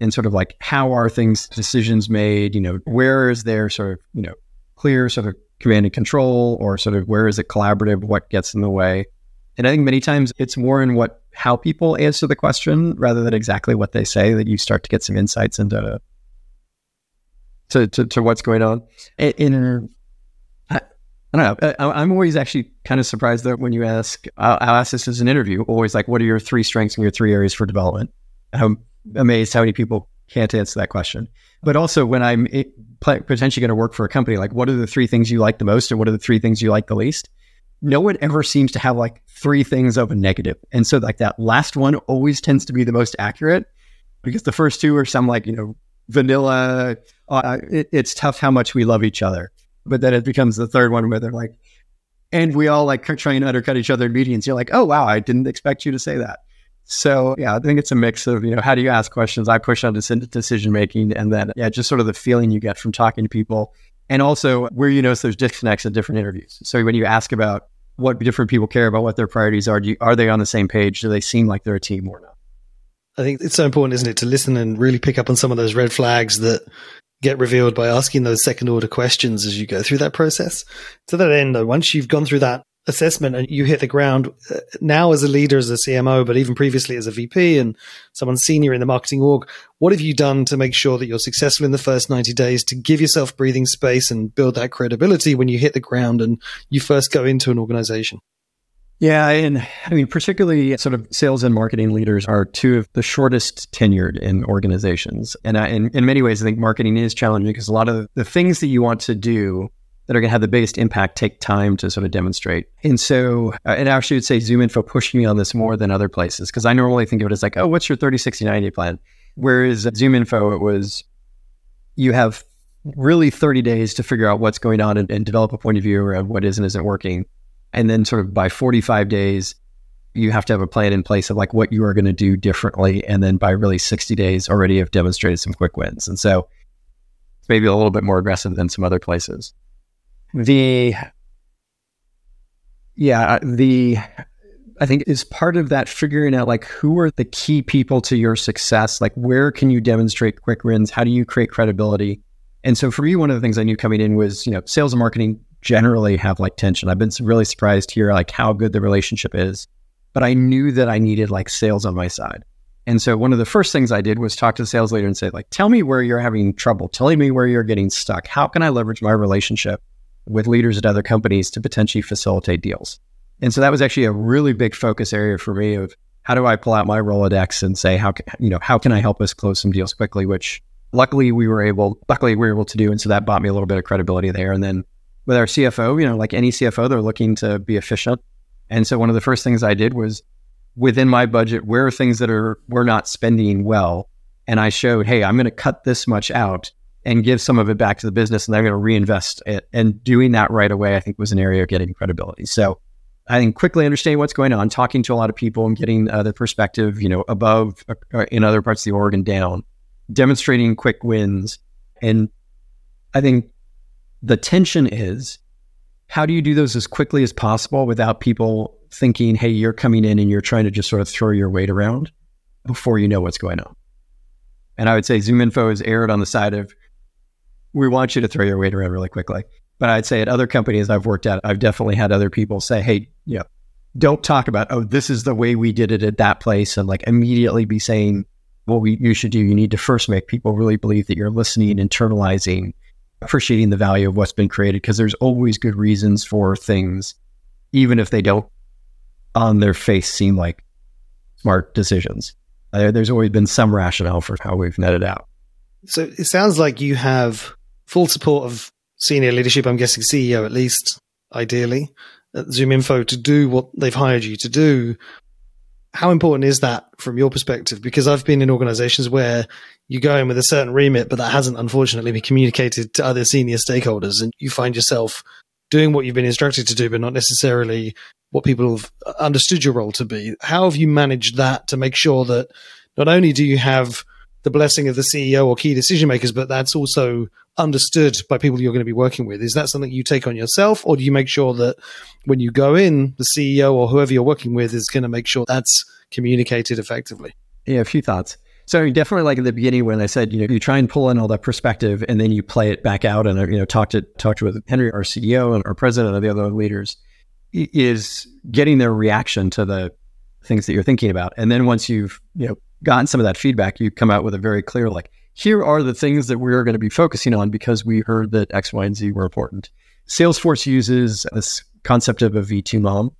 and sort of like how are things decisions made? You know, where is there sort of you know clear sort of command and control, or sort of where is it collaborative? What gets in the way? And I think many times it's more in what how people answer the question rather than exactly what they say that you start to get some insights into to, to, to what's going on. In, in uh, I, I, don't know. I, am always actually kind of surprised that when you ask, I'll, I'll, ask this as an interview, always like, what are your three strengths and your three areas for development? I'm amazed how many people can't answer that question. But also when I'm eh, potentially going to work for a company, like what are the three things you like the most and what are the three things you like the least? no one ever seems to have like three things of a negative. And so like that last one always tends to be the most accurate because the first two are some like, you know, vanilla. Uh, it, it's tough how much we love each other. But then it becomes the third one where they're like, and we all like try and undercut each other in meetings. You're like, oh, wow, I didn't expect you to say that. So yeah, I think it's a mix of, you know, how do you ask questions? I push on decision making and then, yeah, just sort of the feeling you get from talking to people and also where you notice there's disconnects in different interviews. So when you ask about what different people care about, what their priorities are. You, are they on the same page? Do they seem like they're a team or not? I think it's so important, isn't it, to listen and really pick up on some of those red flags that get revealed by asking those second order questions as you go through that process. To that end, though, once you've gone through that assessment and you hit the ground uh, now as a leader, as a CMO, but even previously as a VP and someone senior in the marketing org, what have you done to make sure that you're successful in the first 90 days to give yourself breathing space and build that credibility when you hit the ground and you first go into an organization? Yeah, and I mean, particularly sort of sales and marketing leaders are two of the shortest tenured in organizations. And I, in, in many ways, I think marketing is challenging because a lot of the things that you want to do that are going to have the biggest impact take time to sort of demonstrate. And so, uh, and I actually would say ZoomInfo pushed me on this more than other places because I normally think of it as like, oh, what's your 30, 60, 90 plan? Whereas ZoomInfo, it was you have really 30 days to figure out what's going on and, and develop a point of view around what is and isn't working. And then, sort of by 45 days, you have to have a plan in place of like what you are going to do differently. And then by really 60 days, already have demonstrated some quick wins. And so, it's maybe a little bit more aggressive than some other places the yeah uh, the i think is part of that figuring out like who are the key people to your success like where can you demonstrate quick wins how do you create credibility and so for me one of the things i knew coming in was you know sales and marketing generally have like tension i've been really surprised here like how good the relationship is but i knew that i needed like sales on my side and so one of the first things I did was talk to the sales leader and say, like, tell me where you're having trouble. Tell me where you're getting stuck. How can I leverage my relationship with leaders at other companies to potentially facilitate deals. And so that was actually a really big focus area for me of how do I pull out my Rolodex and say how can, you know how can I help us close some deals quickly, which luckily we were able luckily we were able to do, and so that bought me a little bit of credibility there. And then with our CFO, you know, like any CFO, they're looking to be efficient, and so one of the first things I did was within my budget, where are things that are we're not spending well, and I showed, hey, I'm going to cut this much out and give some of it back to the business and they're going to reinvest it. And doing that right away, I think was an area of getting credibility. So I think quickly understanding what's going on, talking to a lot of people and getting uh, the perspective, you know, above uh, uh, in other parts of the org and down, demonstrating quick wins. And I think the tension is how do you do those as quickly as possible without people thinking, hey, you're coming in and you're trying to just sort of throw your weight around before you know what's going on. And I would say ZoomInfo is erred on the side of we want you to throw your weight around really quickly. But I'd say at other companies I've worked at, I've definitely had other people say, hey, you know, don't talk about, oh, this is the way we did it at that place and like immediately be saying what we you should do. You need to first make people really believe that you're listening, internalizing, appreciating the value of what's been created because there's always good reasons for things, even if they don't on their face seem like smart decisions. There's always been some rationale for how we've netted out. So it sounds like you have full support of senior leadership, I'm guessing CEO at least, ideally, at ZoomInfo to do what they've hired you to do. How important is that from your perspective? Because I've been in organizations where you go in with a certain remit, but that hasn't unfortunately been communicated to other senior stakeholders, and you find yourself doing what you've been instructed to do, but not necessarily what people have understood your role to be. How have you managed that to make sure that not only do you have the blessing of the CEO or key decision makers, but that's also understood by people you're going to be working with. Is that something you take on yourself, or do you make sure that when you go in, the CEO or whoever you're working with is going to make sure that's communicated effectively? Yeah, a few thoughts. So definitely, like at the beginning when I said, you know, you try and pull in all that perspective, and then you play it back out, and you know, talk to talk to with Henry, our CEO, and our president, and the other leaders, is getting their reaction to the things that you're thinking about, and then once you've you know gotten some of that feedback, you come out with a very clear like, here are the things that we're going to be focusing on because we heard that X, Y, and Z were important. Salesforce uses this concept of a V2 MOM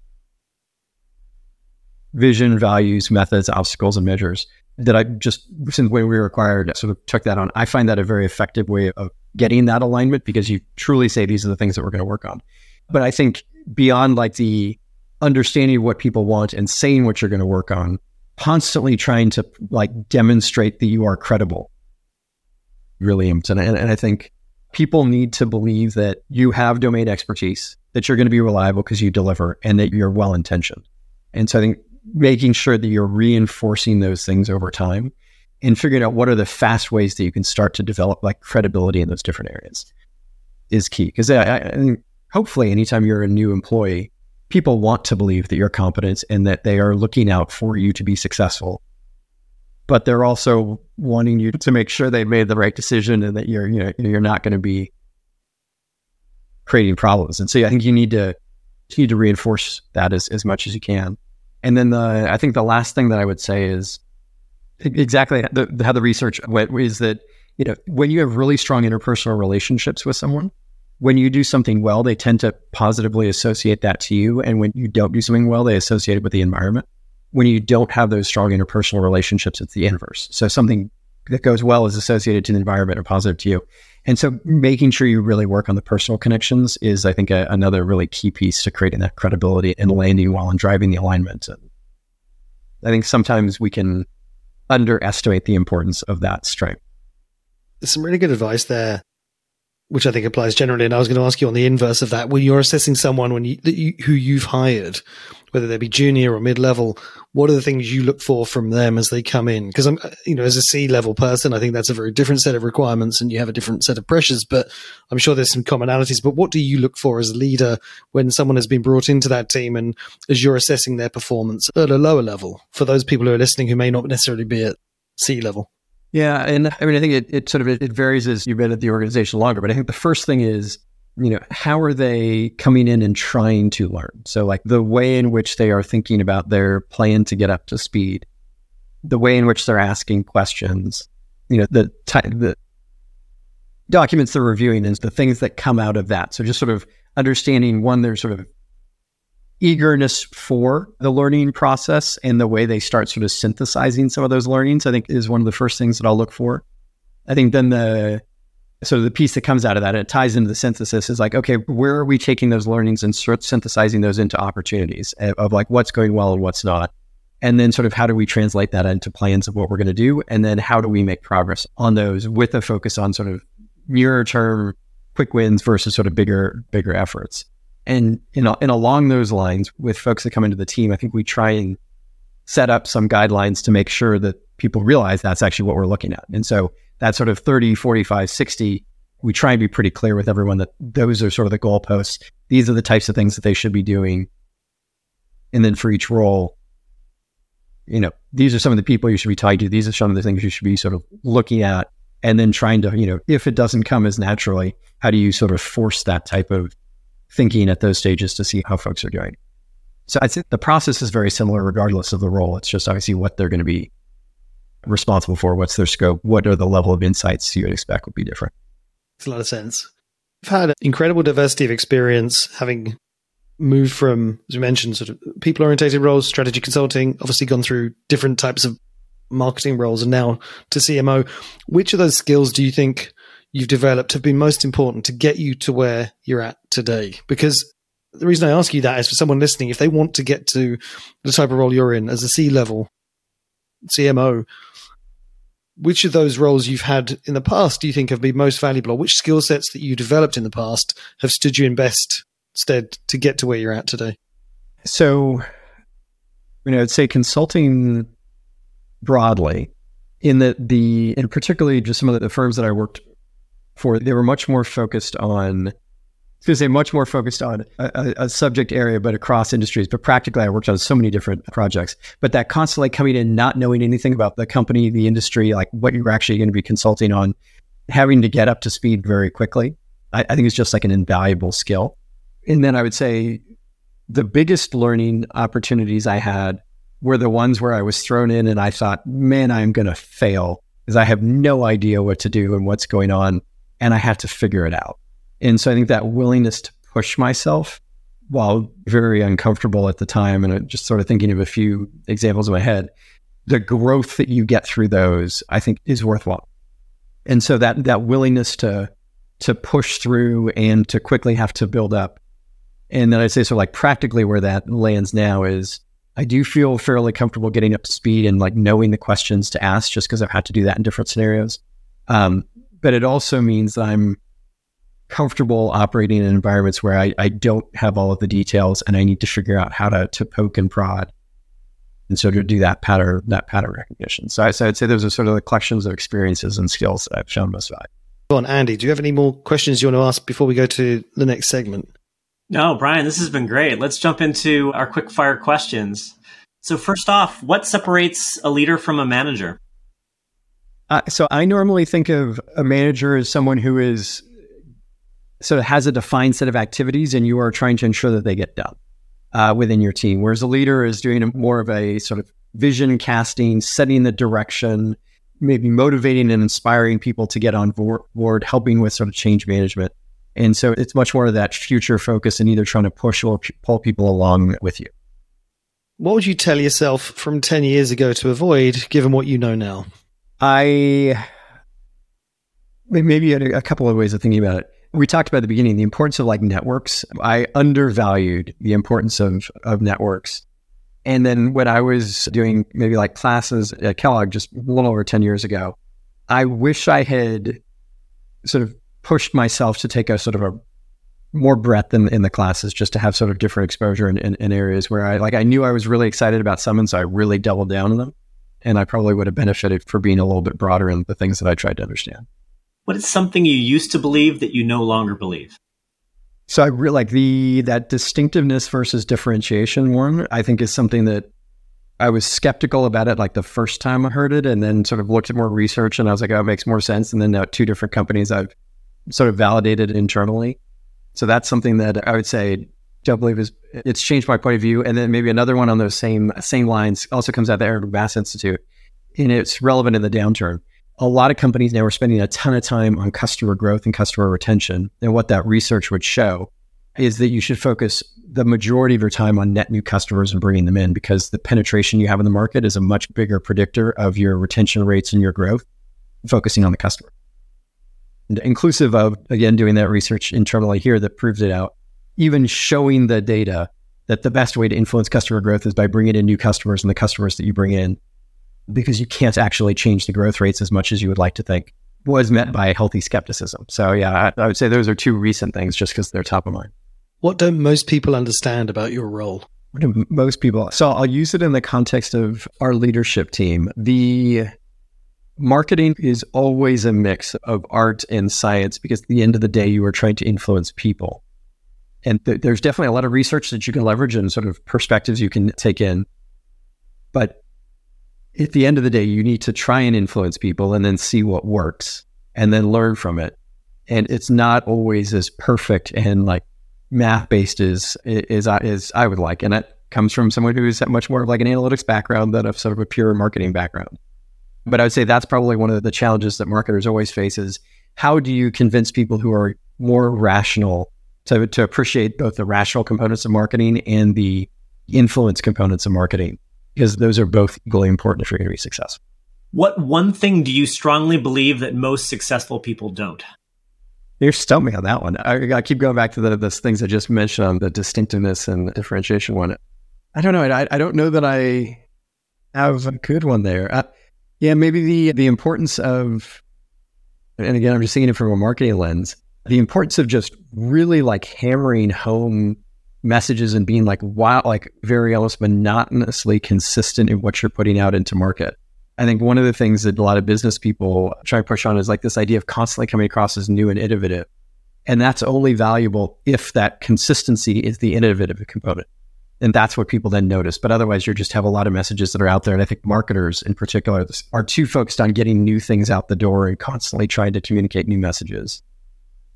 vision, values, methods, obstacles, and measures that I just, since when we were acquired, sort of took that on. I find that a very effective way of getting that alignment because you truly say these are the things that we're going to work on. But I think beyond like the understanding of what people want and saying what you're going to work on, constantly trying to like demonstrate that you are credible really important. And, and I think people need to believe that you have domain expertise, that you're going to be reliable because you deliver, and that you're well intentioned. And so I think making sure that you're reinforcing those things over time and figuring out what are the fast ways that you can start to develop like credibility in those different areas is key. Because I, I, hopefully, anytime you're a new employee, people want to believe that you're competent and that they are looking out for you to be successful but they're also wanting you to make sure they made the right decision and that you're you know you're not going to be creating problems. And so I think you need to you need to reinforce that as, as much as you can. And then the I think the last thing that I would say is exactly the, how the research went is that you know when you have really strong interpersonal relationships with someone when you do something well they tend to positively associate that to you and when you don't do something well they associate it with the environment when you don't have those strong interpersonal relationships, it's the inverse. So something that goes well is associated to the environment or positive to you. And so making sure you really work on the personal connections is, I think, a, another really key piece to creating that credibility and landing well and driving the alignment. And I think sometimes we can underestimate the importance of that strength. There's some really good advice there which I think applies generally. And I was going to ask you on the inverse of that, when you're assessing someone when you, who you've hired, whether they be junior or mid level, what are the things you look for from them as they come in? Because I'm, you know, as a C level person, I think that's a very different set of requirements and you have a different set of pressures, but I'm sure there's some commonalities. But what do you look for as a leader when someone has been brought into that team and as you're assessing their performance at a lower level for those people who are listening who may not necessarily be at C level? Yeah, and I mean, I think it, it sort of it, varies as you've been at the organization longer. But I think the first thing is, you know, how are they coming in and trying to learn? So, like the way in which they are thinking about their plan to get up to speed, the way in which they're asking questions, you know, the ty- the documents they're reviewing, and the things that come out of that. So, just sort of understanding one, their sort of eagerness for the learning process and the way they start sort of synthesizing some of those learnings, I think is one of the first things that I'll look for. I think then the so the piece that comes out of that, and it ties into the synthesis is like, okay, where are we taking those learnings and start synthesizing those into opportunities of, of like what's going well and what's not? And then sort of how do we translate that into plans of what we're going to do? And then how do we make progress on those with a focus on sort of nearer term quick wins versus sort of bigger, bigger efforts. And in, and along those lines, with folks that come into the team, I think we try and set up some guidelines to make sure that people realize that's actually what we're looking at. And so that sort of 30, 45, 60, we try and be pretty clear with everyone that those are sort of the goalposts. These are the types of things that they should be doing. And then for each role, you know, these are some of the people you should be tied to. These are some of the things you should be sort of looking at and then trying to, you know, if it doesn't come as naturally, how do you sort of force that type of thinking at those stages to see how folks are doing. So I think the process is very similar regardless of the role. It's just obviously what they're going to be responsible for, what's their scope, what are the level of insights you would expect would be different. Makes a lot of sense. I've had incredible diversity of experience having moved from, as you mentioned, sort of people orientated roles, strategy consulting, obviously gone through different types of marketing roles and now to CMO. Which of those skills do you think you've developed have been most important to get you to where you're at today? Because the reason I ask you that is for someone listening, if they want to get to the type of role you're in as a C level CMO, which of those roles you've had in the past do you think have been most valuable, or which skill sets that you developed in the past have stood you in best stead to get to where you're at today? So, you know, I'd say consulting broadly, in the the and particularly just some of the firms that I worked for, they were much more focused on was going to say much more focused on a, a, subject area, but across industries. But practically, I worked on so many different projects. But that constantly coming in, not knowing anything about the company, the industry, like what you're actually going to be consulting on, having to get up to speed very quickly, I, I think it's just like an invaluable skill. And then I would say the biggest learning opportunities I had were the ones where I was thrown in and I thought, man, I'm going to fail because I have no idea what to do and what's going on. And I have to figure it out. And so I think that willingness to push myself while very uncomfortable at the time, and just sort of thinking of a few examples in my head, the growth that you get through those, I think, is worthwhile. And so that that willingness to to push through and to quickly have to build up. And then I'd say so like practically where that lands now is I do feel fairly comfortable getting up to speed and like knowing the questions to ask just because I've had to do that in different scenarios. Um, but it also means that I'm comfortable operating in environments where I, I don't have all of the details and I need to figure out how to, to poke and prod. And so to do that pattern, that pattern recognition. So, I, so I'd say those are sort of the collections of experiences and skills that I've shown most valuable. Go on, Andy, do you have any more questions you want to ask before we go to the next segment? No, Bryan, this has been great. Let's jump into our quick fire questions. So, first off, what separates a leader from a manager? Uh, so, I normally think of a manager as someone who is sort of has a defined set of activities and you are trying to ensure that they get done uh, within your team. Whereas a leader is doing a, more of a sort of vision casting, setting the direction, maybe motivating and inspiring people to get on board, helping with sort of change management. And so it's much more of that future focus and either trying to push or pull people along with you. What would you tell yourself from 10 years ago to avoid given what you know now? I maybe a, a couple of ways of thinking about it we talked about at the beginning the importance of like networks. I undervalued the importance of of networks. And then when I was doing maybe like classes at Kellogg just a little over 10 years ago, I wish I had sort of pushed myself to take a sort of a more breadth in, in the classes just to have sort of different exposure in, in, in areas where I like I knew I was really excited about some and so I really doubled down on them. And I probably would have benefited for being a little bit broader in the things that I tried to understand. What is something you used to believe that you no longer believe? So I really like the that distinctiveness versus differentiation one. I think is something that I was skeptical about it like the first time I heard it, and then sort of looked at more research, and I was like, oh, it makes more sense. And then now two different companies I've sort of validated internally. So that's something that I would say don't believe is it's changed my point of view. And then maybe another one on those same same lines also comes out of the Ehrenberg Bass Institute, and it's relevant in the downturn a lot of companies now are spending a ton of time on customer growth and customer retention. And what that research would show is that you should focus the majority of your time on net new customers and bringing them in because the penetration you have in the market is a much bigger predictor of your retention rates and your growth, focusing on the customer. And inclusive of, again, doing that research internally here that proves it out, even showing the data that the best way to influence customer growth is by bringing in new customers and the customers that you bring in because you can't actually change the growth rates as much as you would like to think was met by healthy skepticism. So yeah, I, I would say those are two recent things just because they're top of mind. What don't most people understand about your role? What do most people? So I'll use it in the context of our leadership team. The marketing is always a mix of art and science because at the end of the day, you are trying to influence people. And th- there's definitely a lot of research that you can leverage and sort of perspectives you can take in. But at the end of the day, you need to try and influence people and then see what works and then learn from it. And it's not always as perfect and like math based as, as, as I would like. And that comes from someone who's much more of like an analytics background than a sort of a pure marketing background. But I would say that's probably one of the challenges that marketers always face is how do you convince people who are more rational to, to appreciate both the rational components of marketing and the influence components of marketing? because those are both equally important if you're going to be successful. What one thing do you strongly believe that most successful people don't? You're stumped me on that one. I, I keep going back to the, the things I just mentioned on the distinctiveness and differentiation one. I don't know. I, I don't know that I have a good one there. Uh, yeah, maybe the the importance of, and again, I'm just seeing it from a marketing lens. The importance of just really like hammering home messages and being like wow, like very almost monotonously consistent in what you're putting out into market. I think one of the things that a lot of business people try to push on is like this idea of constantly coming across as new and innovative. And that's only valuable if that consistency is the innovative component. And that's what people then notice. But otherwise, you just have a lot of messages that are out there. And I think marketers in particular are too focused on getting new things out the door and constantly trying to communicate new messages.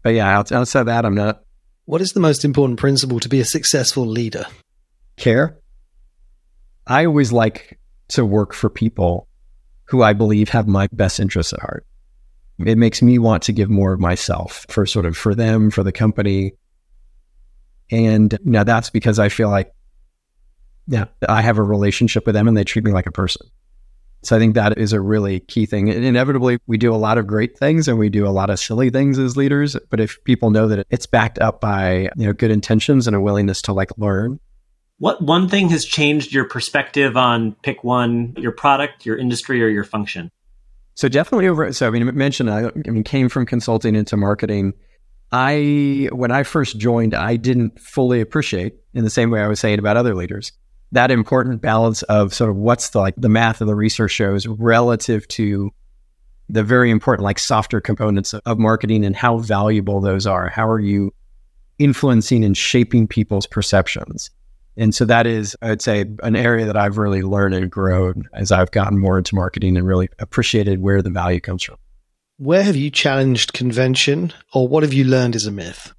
But yeah, outside of that, I'm not. What is the most important principle to be a successful leader? Care. I always like to work for people who I believe have my best interests at heart. It makes me want to give more of myself for sort of for them, for the company. And now that's because I feel like yeah, I have a relationship with them and they treat me like a person. So I think that is a really key thing. And inevitably, we do a lot of great things and we do a lot of silly things as leaders. But if people know that it's backed up by you know good intentions and a willingness to like learn. What one thing has changed your perspective on pick one, your product, your industry, or your function? So definitely over. So I mean, I mentioned I, I mean came from consulting into marketing. I when I first joined, I didn't fully appreciate in the same way I was saying about other leaders that important balance of sort of what's the like the math of the research shows relative to the very important like softer components of marketing and how valuable those are. How are you influencing and shaping people's perceptions? And so that is, I would say, an area that I've really learned and grown as I've gotten more into marketing and really appreciated where the value comes from. Where have you challenged convention or what have you learned is a myth?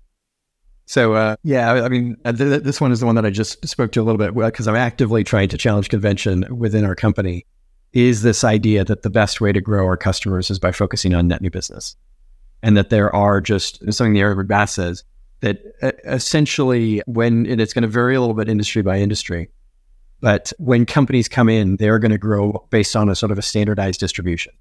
So uh, yeah, I mean, uh, th- this one is the one that I just spoke to a little bit because I'm actively trying to challenge convention within our company. Is this idea that the best way to grow our customers is by focusing on net new business, and that there are just something the Ehrenberg Bass says that uh, essentially when it's going to vary a little bit industry by industry, but when companies come in, they're going to grow based on a sort of a standardized distribution,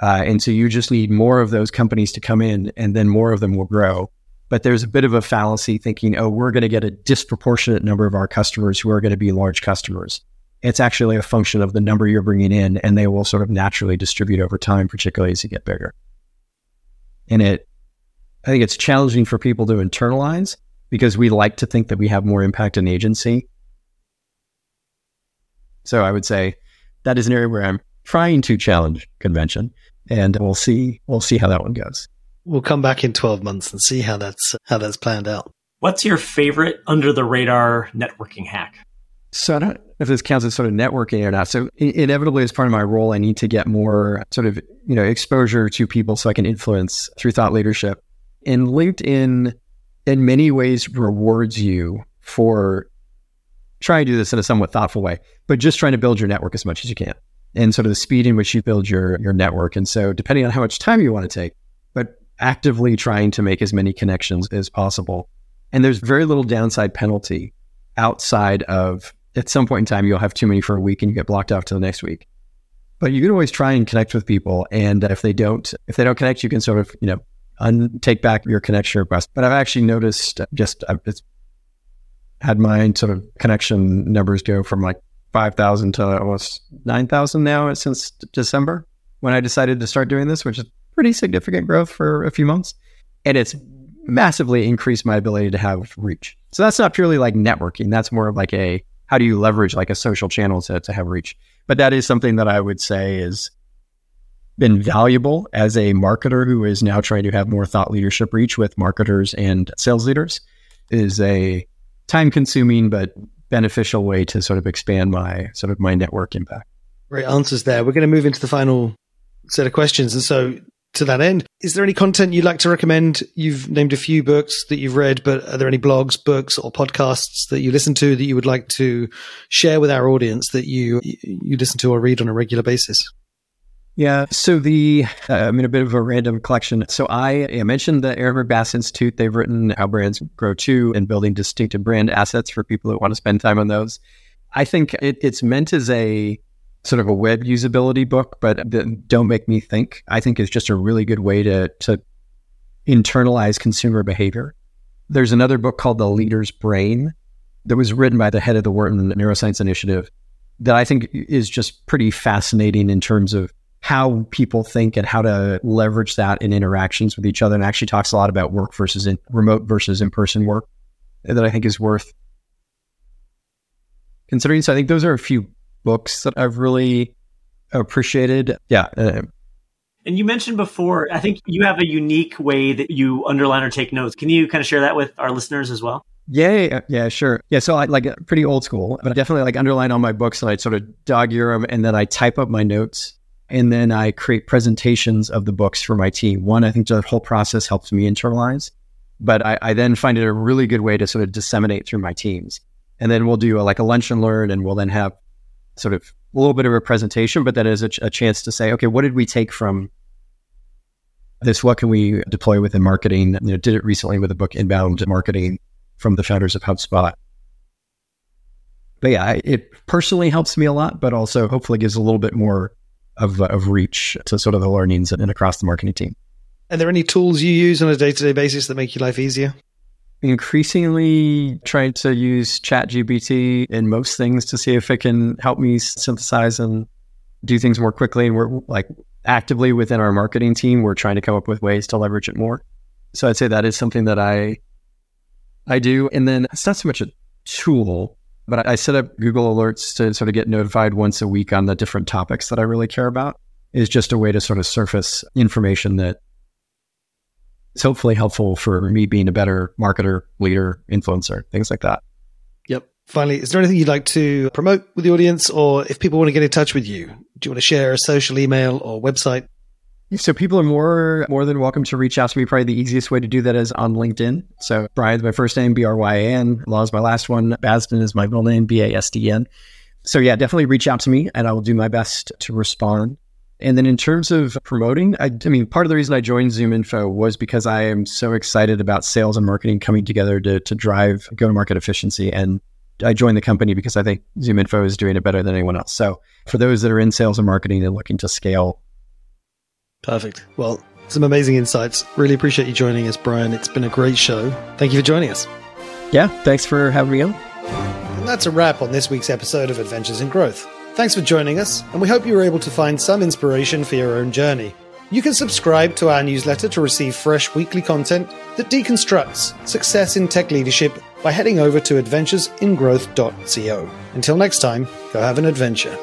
uh, and so you just need more of those companies to come in, and then more of them will grow but there's a bit of a fallacy thinking, oh, we're going to get a disproportionate number of our customers who are going to be large customers. It's actually a function of the number you're bringing in, and they will sort of naturally distribute over time, particularly as you get bigger. And it, I think it's challenging for people to internalize because we like to think that we have more impact and agency. So I would say that is an area where I'm trying to challenge convention, and we'll see we'll see how that one goes we'll come back in 12 months and see how that's how that's planned out. What's your favorite under the radar networking hack? So I don't know if this counts as sort of networking or not. So inevitably, as part of my role, I need to get more sort of you know exposure to people so I can influence through thought leadership. And LinkedIn, in many ways, rewards you for trying to do this in a somewhat thoughtful way, but just trying to build your network as much as you can, and sort of the speed in which you build your your network. And so, depending on how much time you want to take, but actively trying to make as many connections as possible. And there's very little downside penalty outside of at some point in time, you'll have too many for a week and you get blocked off to the next week. But you can always try and connect with people. And if they don't, if they don't connect, you can sort of, you know, un- take back your connection request. But I've actually noticed uh, just, uh, I've had my sort of connection numbers go from like 5,000 to almost 9,000 now since December when I decided to start doing this, which is pretty significant growth for a few months. And it's massively increased my ability to have reach. So that's not purely like networking. That's more of like a how do you leverage like a social channel to, to have reach. But that is something that I would say is been valuable as a marketer who is now trying to have more thought leadership reach with marketers and sales leaders is a time consuming but beneficial way to sort of expand my sort of my network impact. Great answers there. We're going to move into the final set of questions. And so to that end, is there any content you'd like to recommend? You've named a few books that you've read, but are there any blogs, books, or podcasts that you listen to that you would like to share with our audience that you you listen to or read on a regular basis? Yeah, so the uh, I mean a bit of a random collection. So I, I mentioned the Ehrenberg Bass Institute. They've written how brands grow too and building distinctive brand assets for people that want to spend time on those. I think it, it's meant as a sort of a web usability book, but Don't Make Me Think, I think is just a really good way to, to internalize consumer behavior. There's another book called The Leader's Brain that was written by the head of the Wharton Neuroscience Initiative that I think is just pretty fascinating in terms of how people think and how to leverage that in interactions with each other and actually talks a lot about work versus in, remote versus in-person work that I think is worth considering. So I think those are a few books that I've really appreciated. Yeah. Uh, and you mentioned before, I think you have a unique way that you underline or take notes. Can you kind of share that with our listeners as well? Yeah, yeah, yeah, sure. Yeah, so I like pretty old school, but I definitely like underline all my books and I sort of dog ear them and then I type up my notes and then I create presentations of the books for my team. One, I think the whole process helps me internalize, but I, I then find it a really good way to sort of disseminate through my teams. And then we'll do a, like a lunch and learn and we'll then have sort of a little bit of a presentation, but then as a, a chance to say, okay, what did we take from this? What can we deploy within marketing? You know, did it recently with the book Inbound Marketing from the founders of HubSpot. But yeah, it personally helps me a lot, but also hopefully gives a little bit more of, of reach to sort of the learnings and across the marketing team. Are there any tools you use on a day to day basis that make your life easier? Increasingly trying to use ChatGPT in most things to see if it can help me synthesize and do things more quickly. And we're like actively within our marketing team, we're trying to come up with ways to leverage it more. So I'd say that is something that I I do. And then it's not so much a tool, but I set up Google Alerts to sort of get notified once a week on the different topics that I really care about. Is just a way to sort of surface information that is hopefully helpful for me being a better marketer, leader, influencer, things like that. Yep. Finally, is there anything you'd like to promote with the audience, or if people want to get in touch with you, do you want to share a social email or website? So people are more more than welcome to reach out to me. Probably the easiest way to do that is on LinkedIn. So Bryan's my first name, B R Y A N. Law is my last one. Basden is my middle name, B A S D N. So yeah, definitely reach out to me, and I will do my best to respond. And then in terms of promoting, I, I mean, part of the reason I joined ZoomInfo was because I am so excited about sales and marketing coming together to to drive go to market efficiency. And I joined the company because I think ZoomInfo is doing it better than anyone else. So for those that are in sales and marketing and looking to scale Perfect. Well, some amazing insights. Really appreciate you joining us, Bryan. It's been a great show. Thank you for joining us. Yeah, thanks for having me on. And that's a wrap on this week's episode of Adventures in Growth. Thanks for joining us, and we hope you were able to find some inspiration for your own journey. You can subscribe to our newsletter to receive fresh weekly content that deconstructs success in tech leadership by heading over to adventuresingrowth.co. Until next time, go have an adventure.